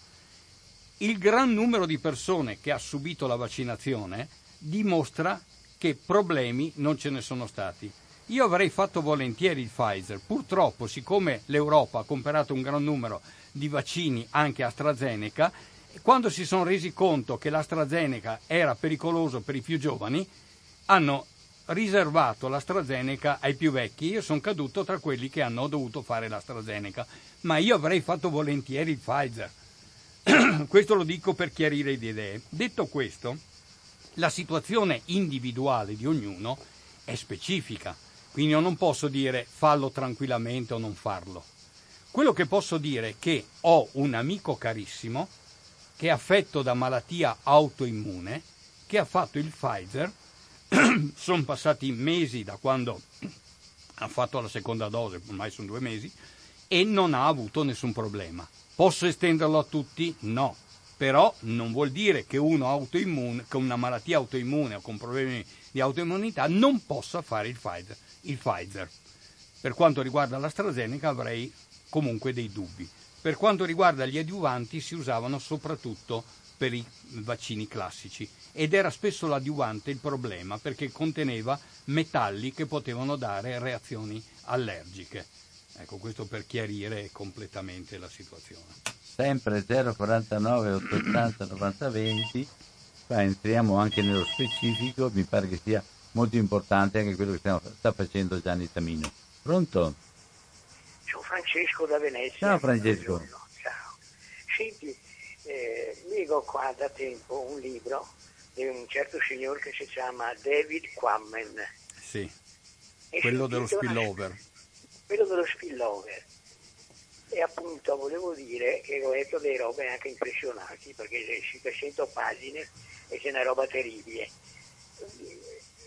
Il gran numero di persone che ha subito la vaccinazione dimostra che problemi non ce ne sono stati. Io avrei fatto volentieri il Pfizer, purtroppo siccome l'Europa ha comprato un gran numero di vaccini anche AstraZeneca, quando si sono resi conto che l'AstraZeneca era pericoloso per i più giovani, hanno riservato l'AstraZeneca ai più vecchi. Io sono caduto tra quelli che hanno dovuto fare l'AstraZeneca, ma io avrei fatto volentieri il Pfizer. questo lo dico per chiarire le idee. Detto questo, la situazione individuale di ognuno è specifica, quindi io non posso dire fallo tranquillamente o non farlo. Quello che posso dire è che ho un amico carissimo che è affetto da malattia autoimmune, che ha fatto il Pfizer, sono passati mesi da quando ha fatto la seconda dose, ormai sono due mesi, e non ha avuto nessun problema. Posso estenderlo a tutti? No però non vuol dire che uno autoimmune, con una malattia autoimmune o con problemi di autoimmunità non possa fare il Pfizer. il Pfizer. Per quanto riguarda l'AstraZeneca avrei comunque dei dubbi. Per quanto riguarda gli adiuvanti si usavano soprattutto per i vaccini classici ed era spesso l'adiuvante il problema perché conteneva metalli che potevano dare reazioni allergiche. Ecco, questo per chiarire completamente la situazione sempre 049 880 90 20 qua entriamo anche nello specifico mi pare che sia molto importante anche quello che stiamo, sta facendo Gianni Tamino. Pronto? sono Francesco da Venezia. Ciao Francesco. Ciao. Senti eh, leggo qua da tempo un libro di un certo signore che si chiama David Quammen. Sì. Quello dello spillover. Quello dello spillover e appunto volevo dire che ho letto delle robe anche impressionanti perché 500 pagine e c'è una roba terribile.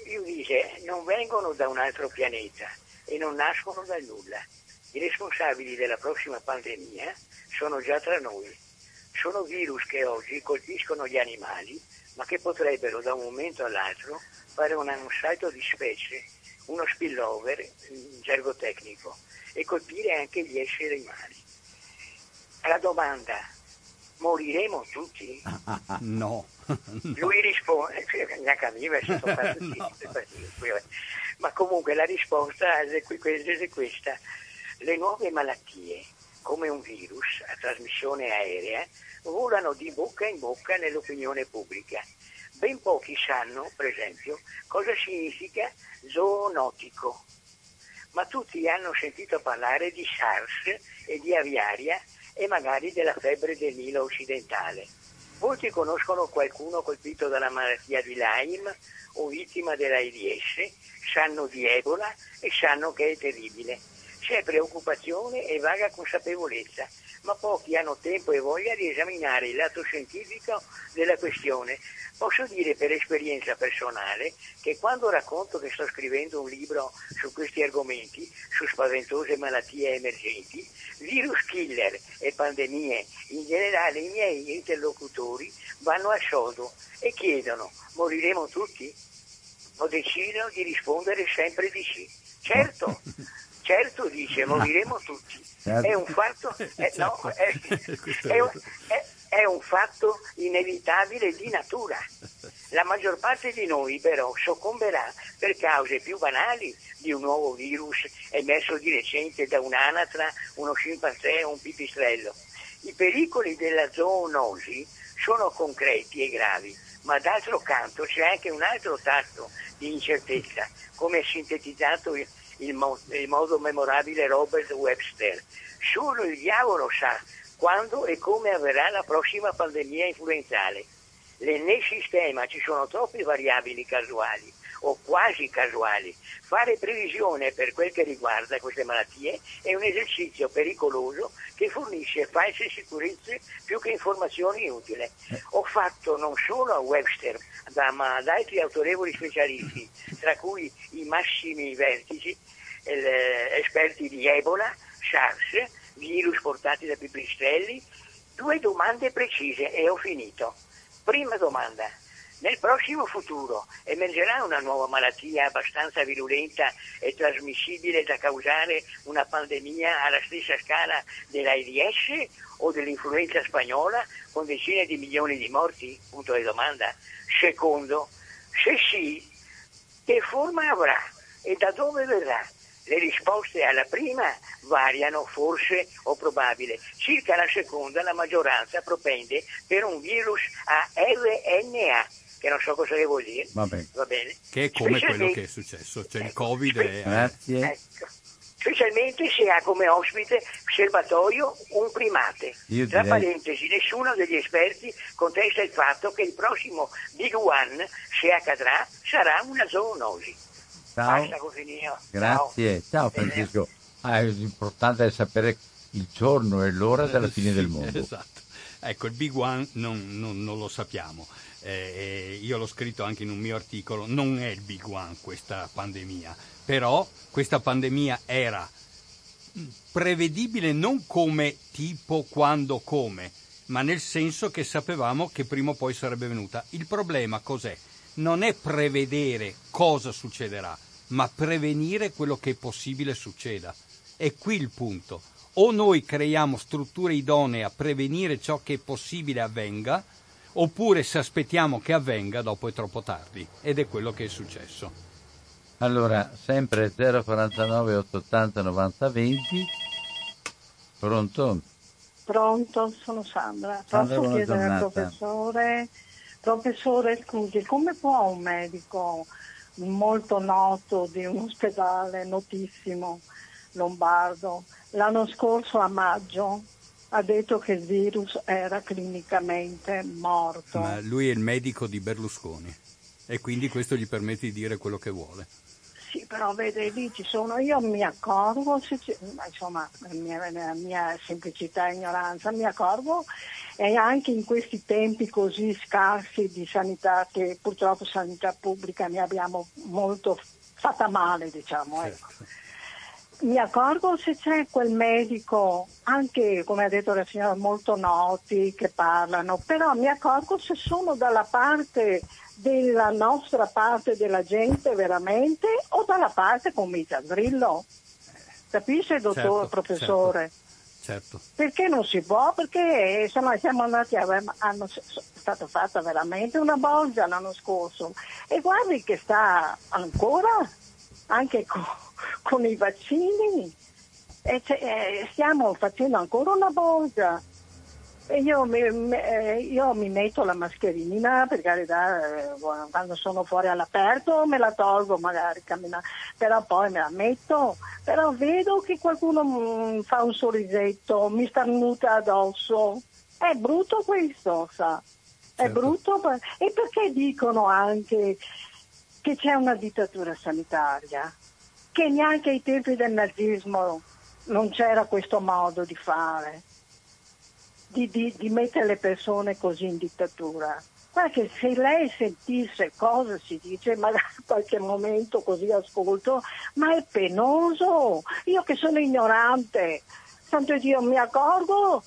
Io dice, non vengono da un altro pianeta e non nascono dal nulla. I responsabili della prossima pandemia sono già tra noi. Sono virus che oggi colpiscono gli animali, ma che potrebbero da un momento all'altro fare un, salto di specie, uno spillover in gergo tecnico, e colpire anche gli esseri umani. La domanda, moriremo tutti? No. Lui risponde, neanche a me, no. ma comunque la risposta è questa. Le nuove malattie, come un virus a trasmissione aerea, volano di bocca in bocca nell'opinione pubblica. Ben pochi sanno, per esempio, cosa significa zoonotico, ma tutti hanno sentito parlare di SARS e di aviaria e magari della febbre del Nilo occidentale. Molti conoscono qualcuno colpito dalla malattia di Lyme o vittima dell'AIDS, sanno di Ebola e sanno che è terribile. C'è preoccupazione e vaga consapevolezza, ma pochi hanno tempo e voglia di esaminare il lato scientifico della questione. Posso dire per esperienza personale che quando racconto che sto scrivendo un libro su questi argomenti, su spaventose malattie emergenti, virus killer e pandemie, in generale i miei interlocutori vanno a sodo e chiedono moriremo tutti? Ho deciso di rispondere sempre di sì. Certo, certo dice, moriremo tutti. Certo. È un fatto, eh, no, è, è un- è- è un fatto inevitabile di natura. La maggior parte di noi però soccomberà per cause più banali di un nuovo virus emerso di recente da un'anatra, uno scimpanzé o un pipistrello. I pericoli della zoonosi sono concreti e gravi, ma d'altro canto c'è anche un altro tasto di incertezza, come sintetizzato il mo- il modo memorabile Robert Webster. Solo il diavolo sa quando e come avverrà la prossima pandemia influenzale. Le- Nel sistema ci sono troppe variabili casuali o quasi casuali. Fare previsione per quel che riguarda queste malattie è un esercizio pericoloso che fornisce false sicurezze più che informazioni utili. Ho fatto non solo a Webster, da- ma ad altri autorevoli specialisti, tra cui i massimi vertici, eh, esperti di Ebola, SARS, virus portati da pipistrelli, due domande precise e ho finito. Prima domanda. Nel prossimo futuro emergerà una nuova malattia abbastanza virulenta e trasmissibile da causare una pandemia alla stessa scala dell'AIDS o dell'influenza spagnola con decine di milioni di morti? Punto di domanda. Secondo, se sì, che forma avrà e da dove verrà? Le risposte alla prima variano forse o probabile. Circa la seconda la maggioranza propende per un virus a RNA, che non so cosa vuol dire. Vabbè. Va bene. Che è come quello che è successo. Cioè il Covid è... Grazie. Ecco. Specialmente se ha come ospite serbatoio un primate. Io Tra direi- parentesi, nessuno degli esperti contesta il fatto che il prossimo Big One, se accadrà, sarà una zoonosi. Ciao. Basta così mio. Grazie. Ciao Francesco. Ah, è sapere il giorno e l'ora della fine del mondo. Esatto. Ecco, il Big One non, non- non lo sappiamo. Eh, eh, io l'ho scritto anche in un mio articolo, non è il Big One questa pandemia, però questa pandemia era prevedibile non come tipo, quando, come, ma nel senso che sapevamo che prima o poi sarebbe venuta. Il problema cos'è? Non è prevedere cosa succederà, ma prevenire quello che è possibile succeda. È qui il punto. O noi creiamo strutture idonee a prevenire ciò che è possibile avvenga, oppure se aspettiamo che avvenga, dopo è troppo tardi. Ed è quello che è successo. Allora, sempre 049 880 90 20. Pronto? Pronto, sono Sandra. Sandra, Posso chiedere al professore, professore, scusi, come può un medico molto noto di un ospedale notissimo lombardo l'anno scorso a maggio ha detto che il virus era clinicamente morto? Ma lui è il medico di Berlusconi e quindi questo gli permette di dire quello che vuole. Sì, però vede, lì ci sono, io mi accorgo, se ci- ma insomma, la mia, semplicità e ignoranza, mi accorgo e anche in questi tempi così scarsi di sanità, che purtroppo sanità pubblica ne abbiamo molto fatta male, diciamo, ecco. Mi accorgo se c'è quel medico, anche come ha detto la signora, molto noti che parlano, però mi accorgo se sono dalla parte della nostra parte della gente veramente o dalla parte come il Grillo. Capisce, dottor Certo, professore? Certo. Perché non si può? Perché insomma, siamo andati a, hanno, è stata fatta veramente una bolgia l'anno scorso e guardi che sta ancora anche co- con i vaccini e eh, stiamo facendo ancora una bolgia. E io mi, eh, io mi metto la mascherina, per carità, eh, quando sono fuori all'aperto me la tolgo magari, cammina- però poi me la metto, però vedo che qualcuno mm, fa un sorrisetto, mi starnuta addosso. È brutto questo, sa? È Certo. brutto. E perché dicono anche che c'è una dittatura sanitaria? Che neanche ai tempi del nazismo non c'era questo modo di fare, di, di, di mettere le persone così in dittatura. Guarda che se lei sentisse cosa si dice, magari qualche momento così ascolto, ma è penoso. Io che sono ignorante, santo Dio, mi accorgo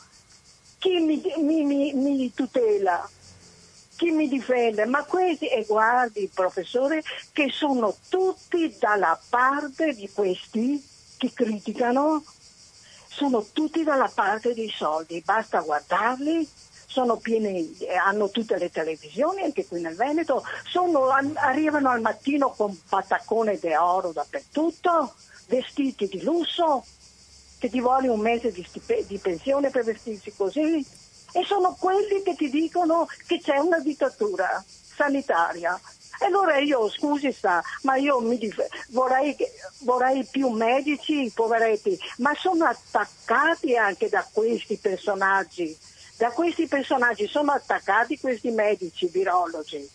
chi mi, mi, mi, mi tutela, chi mi difende, ma questi, e guardi professore, che sono tutti dalla parte di questi che criticano, sono tutti dalla parte dei soldi, basta guardarli. Pieni, hanno tutte le televisioni, anche qui nel Veneto, sono, arrivano al mattino con pataccone d'oro dappertutto, vestiti di lusso, che ti vuole un mese di, di pensione per vestirsi così, e sono quelli che ti dicono che c'è una dittatura sanitaria. E allora io, scusi sta, ma io dif- vorrei, vorrei, più medici, poveretti, ma sono attaccati anche da questi personaggi da questi personaggi sono attaccati questi medici virologi.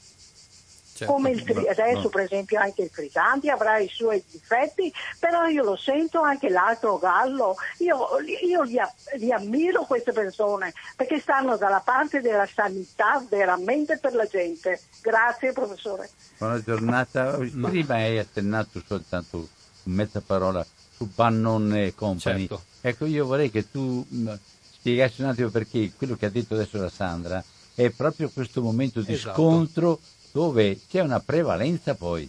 Certo, Come il, no, adesso no. per esempio anche il Crisanti avrà i suoi difetti, però io lo sento anche l'altro Gallo, io, io li, li, ammiro queste persone perché stanno dalla parte della sanità veramente per la gente. Grazie professore. Buona giornata. Prima hai accennato soltanto mezza parola su Bannon e Company. Certo. Ecco, io vorrei che tu spiegassi un attimo perché quello che ha detto adesso la Sandra è proprio questo momento di esatto. scontro dove c'è una prevalenza poi.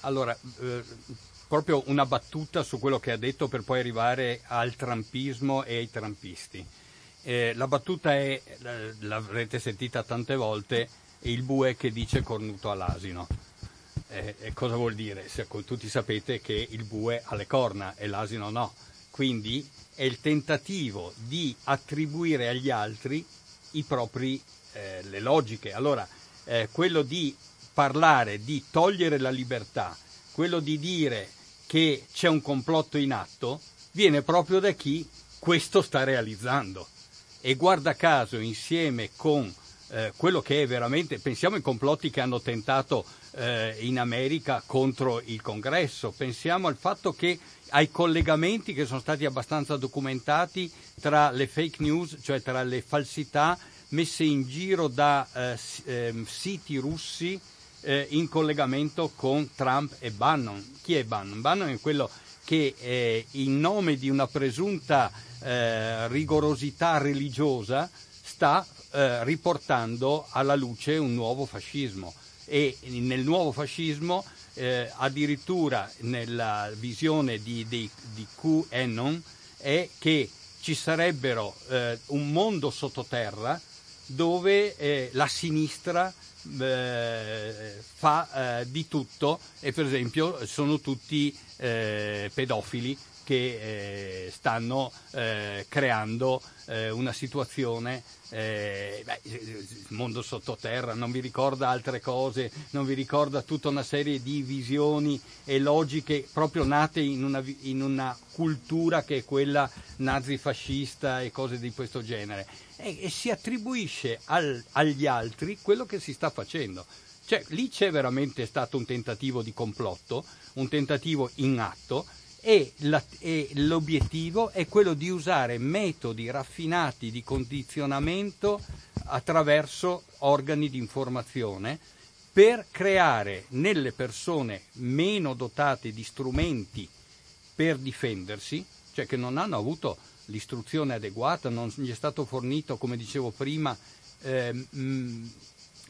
Allora, eh, proprio una battuta su quello che ha detto per poi arrivare al trampismo e ai trampisti. Eh, la battuta è, l'avrete sentita tante volte, il bue che dice cornuto all'asino. Eh, cosa vuol dire? Se, tutti sapete che il bue ha le corna e l'asino no. Quindi è il tentativo di attribuire agli altri propri, eh, le logiche. Allora, eh, quello di parlare di togliere la libertà, quello di dire che c'è un complotto in atto, viene proprio da chi questo sta realizzando. E guarda caso, insieme con eh, quello che è veramente, pensiamo ai complotti che hanno tentato eh, in America contro il congresso, pensiamo al fatto che ai collegamenti che sono stati abbastanza documentati tra le fake news, cioè tra le falsità messe in giro da eh, eh, siti russi eh, in collegamento con Trump e Bannon. Chi è Bannon? Bannon è quello che eh, in nome di una presunta eh, rigorosità religiosa sta eh, riportando alla luce un nuovo fascismo e nel nuovo fascismo eh, addirittura nella visione di, di, di QAnon è che ci sarebbero eh, un mondo sottoterra dove eh, la sinistra eh, fa eh, di tutto. E per esempio sono tutti eh, pedofili che stanno creando una situazione eh, beh, il mondo sottoterra, non vi ricorda altre cose, non vi ricorda tutta una serie di visioni e logiche proprio nate in una, in una cultura che è quella nazifascista e cose di questo genere. E, e si attribuisce al, agli altri quello che si sta facendo. Cioè, lì c'è veramente stato un tentativo di complotto, un tentativo in atto, e, la, e, l'obiettivo è quello di usare metodi raffinati di condizionamento attraverso organi di informazione per creare nelle persone meno dotate di strumenti per difendersi, cioè che non hanno avuto l'istruzione adeguata, non gli è stato fornito, come dicevo prima, eh, mh,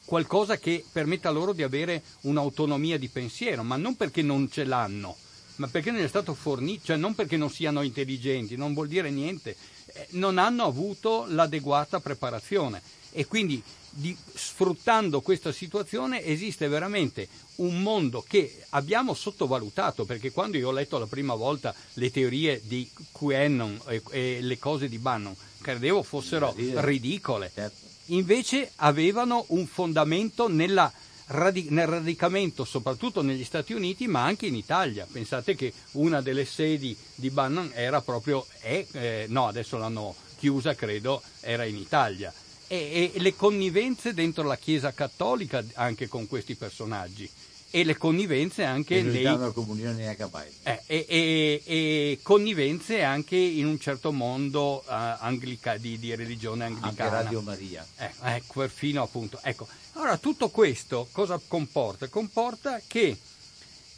qualcosa che permetta loro di avere un'autonomia di pensiero, ma non perché non ce l'hanno, ma perché non è stato fornito, cioè non perché non siano intelligenti, non vuol dire niente, eh, non hanno avuto l'adeguata preparazione. E quindi di, sfruttando questa situazione esiste veramente un mondo che abbiamo sottovalutato perché quando io ho letto la prima volta le teorie di QAnon e, e le cose di Bannon credevo fossero ridicole. Certo. Invece avevano un fondamento nella nel radicamento soprattutto negli Stati Uniti ma anche in Italia. Pensate che una delle sedi di Bannon era proprio, è, eh, no adesso l'hanno chiusa credo, era in Italia. E, e, le connivenze dentro la Chiesa cattolica anche con questi personaggi. E le connivenze anche Che nei, danno comunione eh, e, e- e connivenze anche in un certo mondo eh, anglica- di, di religione Anche anglicana. Radio Maria. Eh, ecco, perfino appunto. Ecco. Allora, tutto questo cosa comporta? Comporta che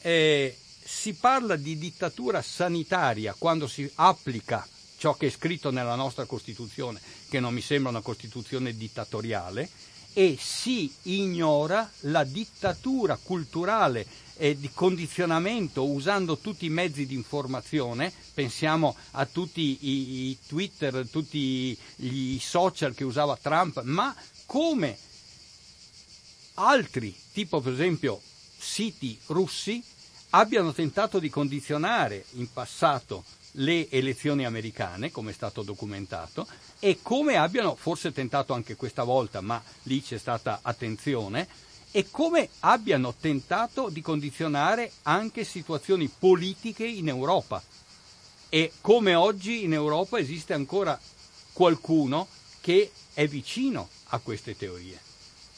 eh, si parla di dittatura sanitaria quando si applica ciò che è scritto nella nostra Costituzione, che non mi sembra una Costituzione dittatoriale, e si ignora la dittatura culturale e di condizionamento usando tutti i mezzi di informazione, pensiamo a tutti i, i Twitter, tutti gli social che usava Trump, ma come altri, tipo per esempio siti russi, abbiano tentato di condizionare in passato le elezioni americane, come è stato documentato, e come abbiano forse tentato anche questa volta, ma lì c'è stata attenzione, e come abbiano tentato di condizionare anche situazioni politiche in Europa. E come oggi in Europa esiste ancora qualcuno che è vicino a queste teorie.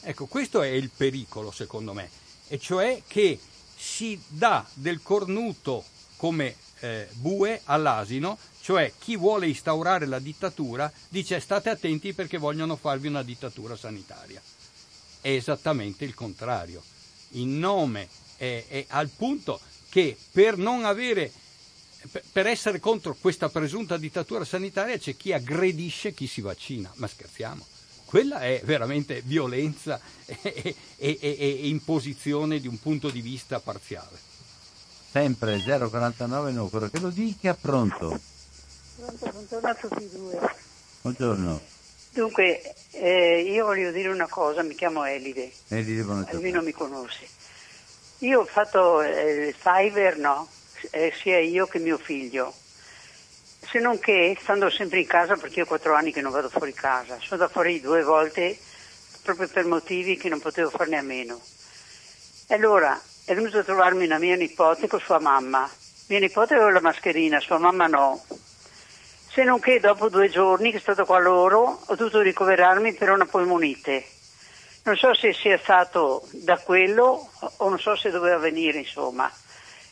Ecco, questo è il pericolo secondo me, e cioè che si dà del cornuto come eh, bue all'asino, cioè chi vuole instaurare la dittatura dice state attenti perché vogliono farvi una dittatura sanitaria. È esattamente il contrario. In nome è, è al punto che per non avere per- essere contro questa presunta dittatura sanitaria c'è chi aggredisce chi si vaccina, ma scherziamo. Quella è veramente violenza e, e- e- e imposizione di un punto di vista parziale. Sempre 049 no, quello che lo dica, pronto. Pronto, buongiorno a tutti e due. Buongiorno. Dunque, eh, io voglio dire una cosa, mi chiamo Elide, E lui tornare. non mi conosce. Io ho fatto eh, il Fiverr, no? Eh, sia io che mio figlio. Se non che, stando sempre in casa, perché io ho quattro anni che non vado fuori casa, sono da fuori due volte proprio per motivi che non potevo farne a meno. E allora è venuto a trovarmi una mia nipote con sua mamma. Mia nipote aveva la mascherina, sua mamma no. Se non che dopo due giorni che è stato qua loro ho dovuto ricoverarmi per una polmonite. Non so se sia stato da quello o non so se doveva venire, insomma.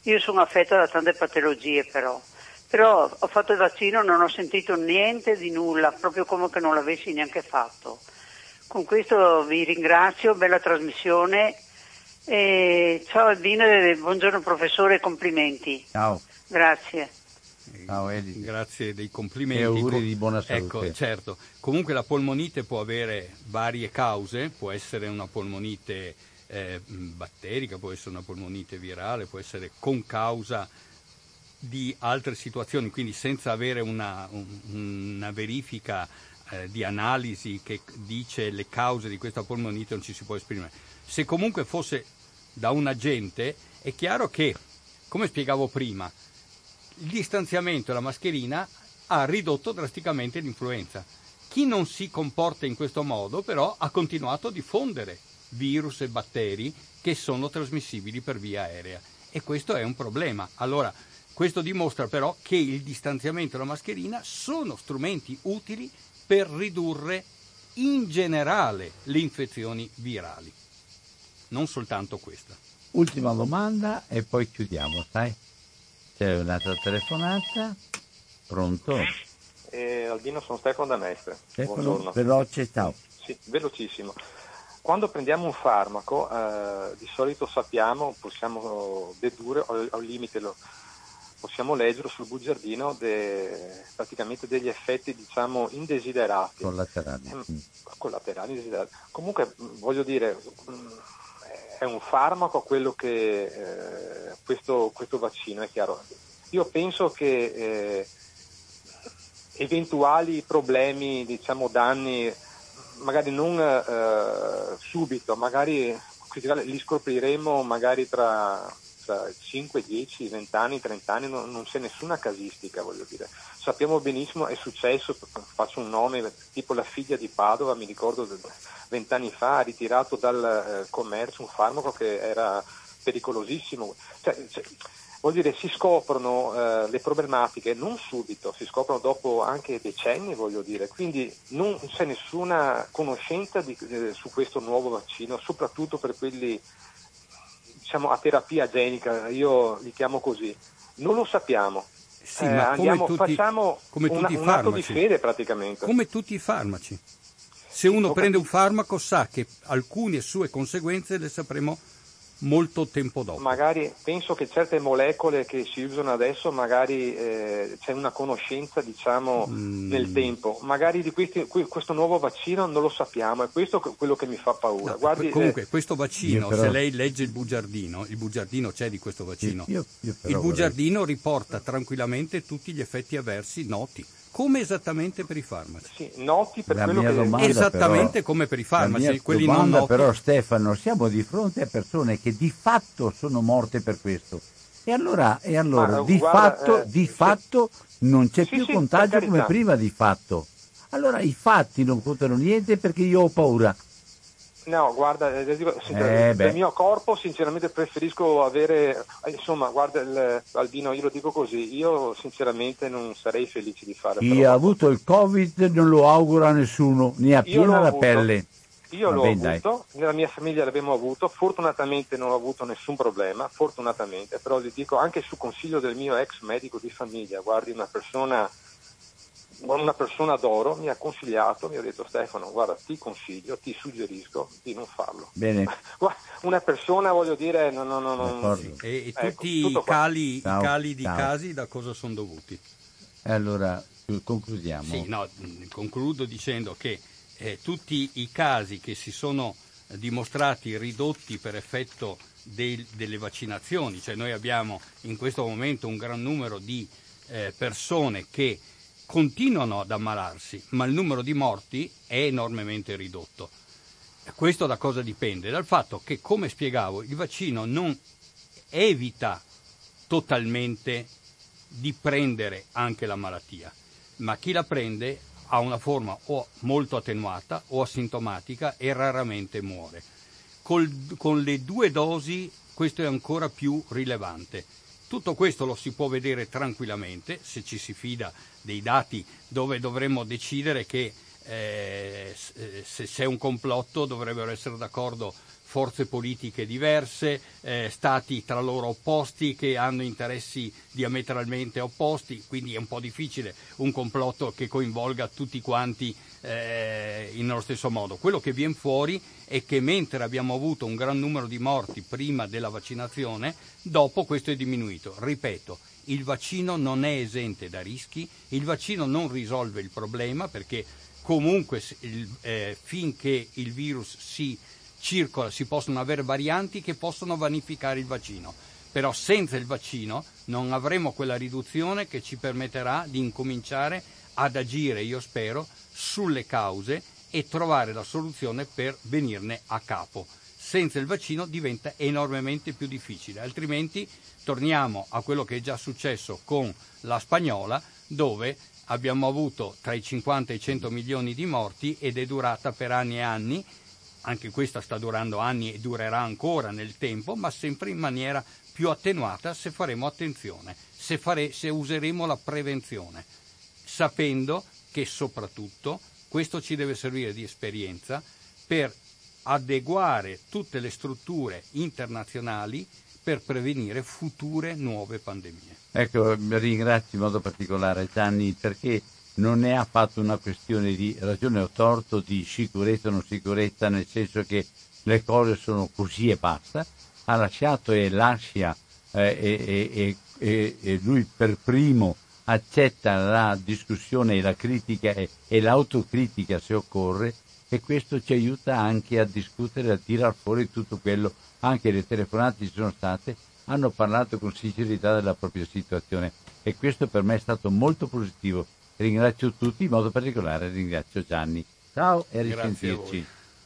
Io sono affetta da tante patologie però. Però ho fatto il vaccino, non ho sentito niente di nulla, proprio come che non l'avessi neanche fatto. Con questo vi ringrazio, bella trasmissione. E ciao Albino e buongiorno professore, complimenti. Ciao, Grazie. Ciao Elide. Grazie dei complimenti. E auguri di buona salute. Ecco, certo. Comunque la polmonite può avere varie cause, può essere una polmonite eh, batterica, può essere una polmonite virale, può essere con causa di altre situazioni, quindi senza avere una, un- una verifica eh, di analisi che dice le cause di questa polmonite non ci si può esprimere. Se comunque fosse da un agente, è chiaro che, come spiegavo prima, il distanziamento e la mascherina ha ridotto drasticamente l'influenza. Chi non si comporta in questo modo però ha continuato a diffondere virus e batteri che sono trasmissibili per via aerea e questo è un problema. Allora, questo dimostra però che il distanziamento e la mascherina sono strumenti utili per ridurre in generale le infezioni virali, non soltanto questa. Ultima domanda e poi chiudiamo, sai? C'è un'altra telefonata. Pronto? Eh, Albino, sono Stefano da Mestre. Stefano, Buongiorno. veloce, ciao. Sì, velocissimo. Quando prendiamo un farmaco, eh, di solito sappiamo, possiamo dedurre, al, limite lo, possiamo leggere sul bugiardino de- praticamente degli effetti diciamo indesiderati, Collaterali. Mm. Mm. collaterali indesiderati. Comunque mh, voglio dire, mh, è un farmaco quello che eh, questo, questo vaccino, è chiaro. Io penso che eh, eventuali problemi, diciamo danni, magari non eh, subito, magari li scopriremo magari tra, tra 5, 10, 20 anni, 30 anni, non, non c'è nessuna casistica, voglio dire. Sappiamo benissimo, è successo, faccio un nome, tipo la figlia di Padova, mi ricordo vent'anni fa, ha ritirato dal eh, commercio un farmaco che era pericolosissimo. Cioè, cioè, vuol dire si scoprono eh, le problematiche non subito, si scoprono dopo anche decenni, voglio dire, quindi non c'è nessuna conoscenza di, eh, su questo nuovo vaccino, soprattutto per quelli diciamo, a terapia genica, io li chiamo così. Non lo sappiamo. Sì, Eh, ma andiamo- tutti, facciamo una- un atto di fede praticamente. Come tutti i farmaci. Se uno prende un farmaco sa che alcune sue conseguenze le sapremo molto tempo dopo. Magari penso che certe molecole che si usano adesso, magari eh, c'è una conoscenza, diciamo, Mm. nel tempo. Magari di questi- questo nuovo vaccino non lo sappiamo, è questo quello che mi fa paura. No, Guardi, comunque eh, questo vaccino, però- se lei legge il bugiardino, il bugiardino c'è di questo vaccino, Io- io il vorrei- bugiardino riporta tranquillamente tutti gli effetti avversi noti, come esattamente per i farmaci. sì, noti per La quello mia che... domanda Esattamente però- come per i la farmaci, mia quelli non domanda noti. però Stefano, siamo di fronte a persone che di fatto sono morte per questo. E allora, e allora Ma, di, guarda, fatto, eh, di sì. fatto non c'è Sì, più sì, contagio come prima di fatto. Allora i fatti non contano niente perché io ho paura. No, guarda, eh, dico, Eh, del mio corpo sinceramente preferisco avere, eh, insomma, guarda, il, Albino, io lo dico così, io sinceramente non sarei felice di fare. Chi ha avuto il Covid non lo augura a nessuno, ne ha piena l'ho la avuto. pelle. Io l'ho Vabbè, dai. avuto, nella mia famiglia l'abbiamo avuto, fortunatamente non ho avuto nessun problema, fortunatamente, però vi dico anche su consiglio del mio ex medico di famiglia, guardi una persona, una persona d'oro mi ha consigliato, mi ha detto Stefano, guarda ti consiglio, ti suggerisco di non farlo. Bene, Una persona voglio dire, no, no, no, no. E, e Ecco, tutti i cali, i cali di ciao. casi da cosa sono dovuti? e allora concludiamo. Sì, no, mh, concludo dicendo che eh, tutti i casi che si sono eh, dimostrati ridotti per effetto del- delle vaccinazioni, cioè noi abbiamo in questo momento un gran numero di eh, persone che continuano ad ammalarsi, ma il numero di morti è enormemente ridotto. Questo da cosa dipende? Dal fatto che, come spiegavo, il vaccino non evita totalmente di prendere anche la malattia, ma chi la prende ha una forma o molto attenuata o asintomatica e raramente muore. Col- con le due dosi questo è ancora più rilevante. Tutto questo lo si può vedere tranquillamente se ci si fida dei dati dove dovremmo decidere che eh, eh, se c'è un complotto dovrebbero essere d'accordo forze politiche diverse, eh, stati tra loro opposti che hanno interessi diametralmente opposti, quindi è un po' difficile un complotto che coinvolga tutti quanti eh, nello stesso modo. Quello che viene fuori è che mentre abbiamo avuto un gran numero di morti prima della vaccinazione, dopo questo è diminuito. Ripeto, il vaccino non è esente da rischi, il vaccino non risolve il problema perché comunque il- eh, finché il virus si circola si possono avere varianti che possono vanificare il vaccino. Però senza il vaccino non avremo quella riduzione che ci permetterà di incominciare ad agire, io spero, sulle cause e trovare la soluzione per venirne a capo. Senza il vaccino diventa enormemente più difficile, altrimenti torniamo a quello che è già successo con la spagnola, dove abbiamo avuto tra i 50 e i 100 milioni di morti ed è durata per anni e anni anche questa sta durando anni e durerà ancora nel tempo, ma sempre in maniera più attenuata se faremo attenzione, se, fare- se useremo la prevenzione, sapendo che soprattutto questo ci deve servire di esperienza per adeguare tutte le strutture internazionali per prevenire future nuove pandemie. Ecco, ringrazio in modo particolare Gianni perché non ne ha fatto una questione di ragione o torto, di sicurezza o non sicurezza, nel senso che le cose sono così e basta. Ha lasciato e lascia eh, e- e- e lui per primo accetta la discussione e la critica e, e l'autocritica se occorre e questo ci aiuta anche a discutere, a tirar fuori tutto quello, anche le telefonate ci sono state, hanno parlato con sincerità della propria situazione e questo per me è stato molto positivo. Ringrazio tutti, in modo particolare ringrazio Gianni. Ciao e a risentirci.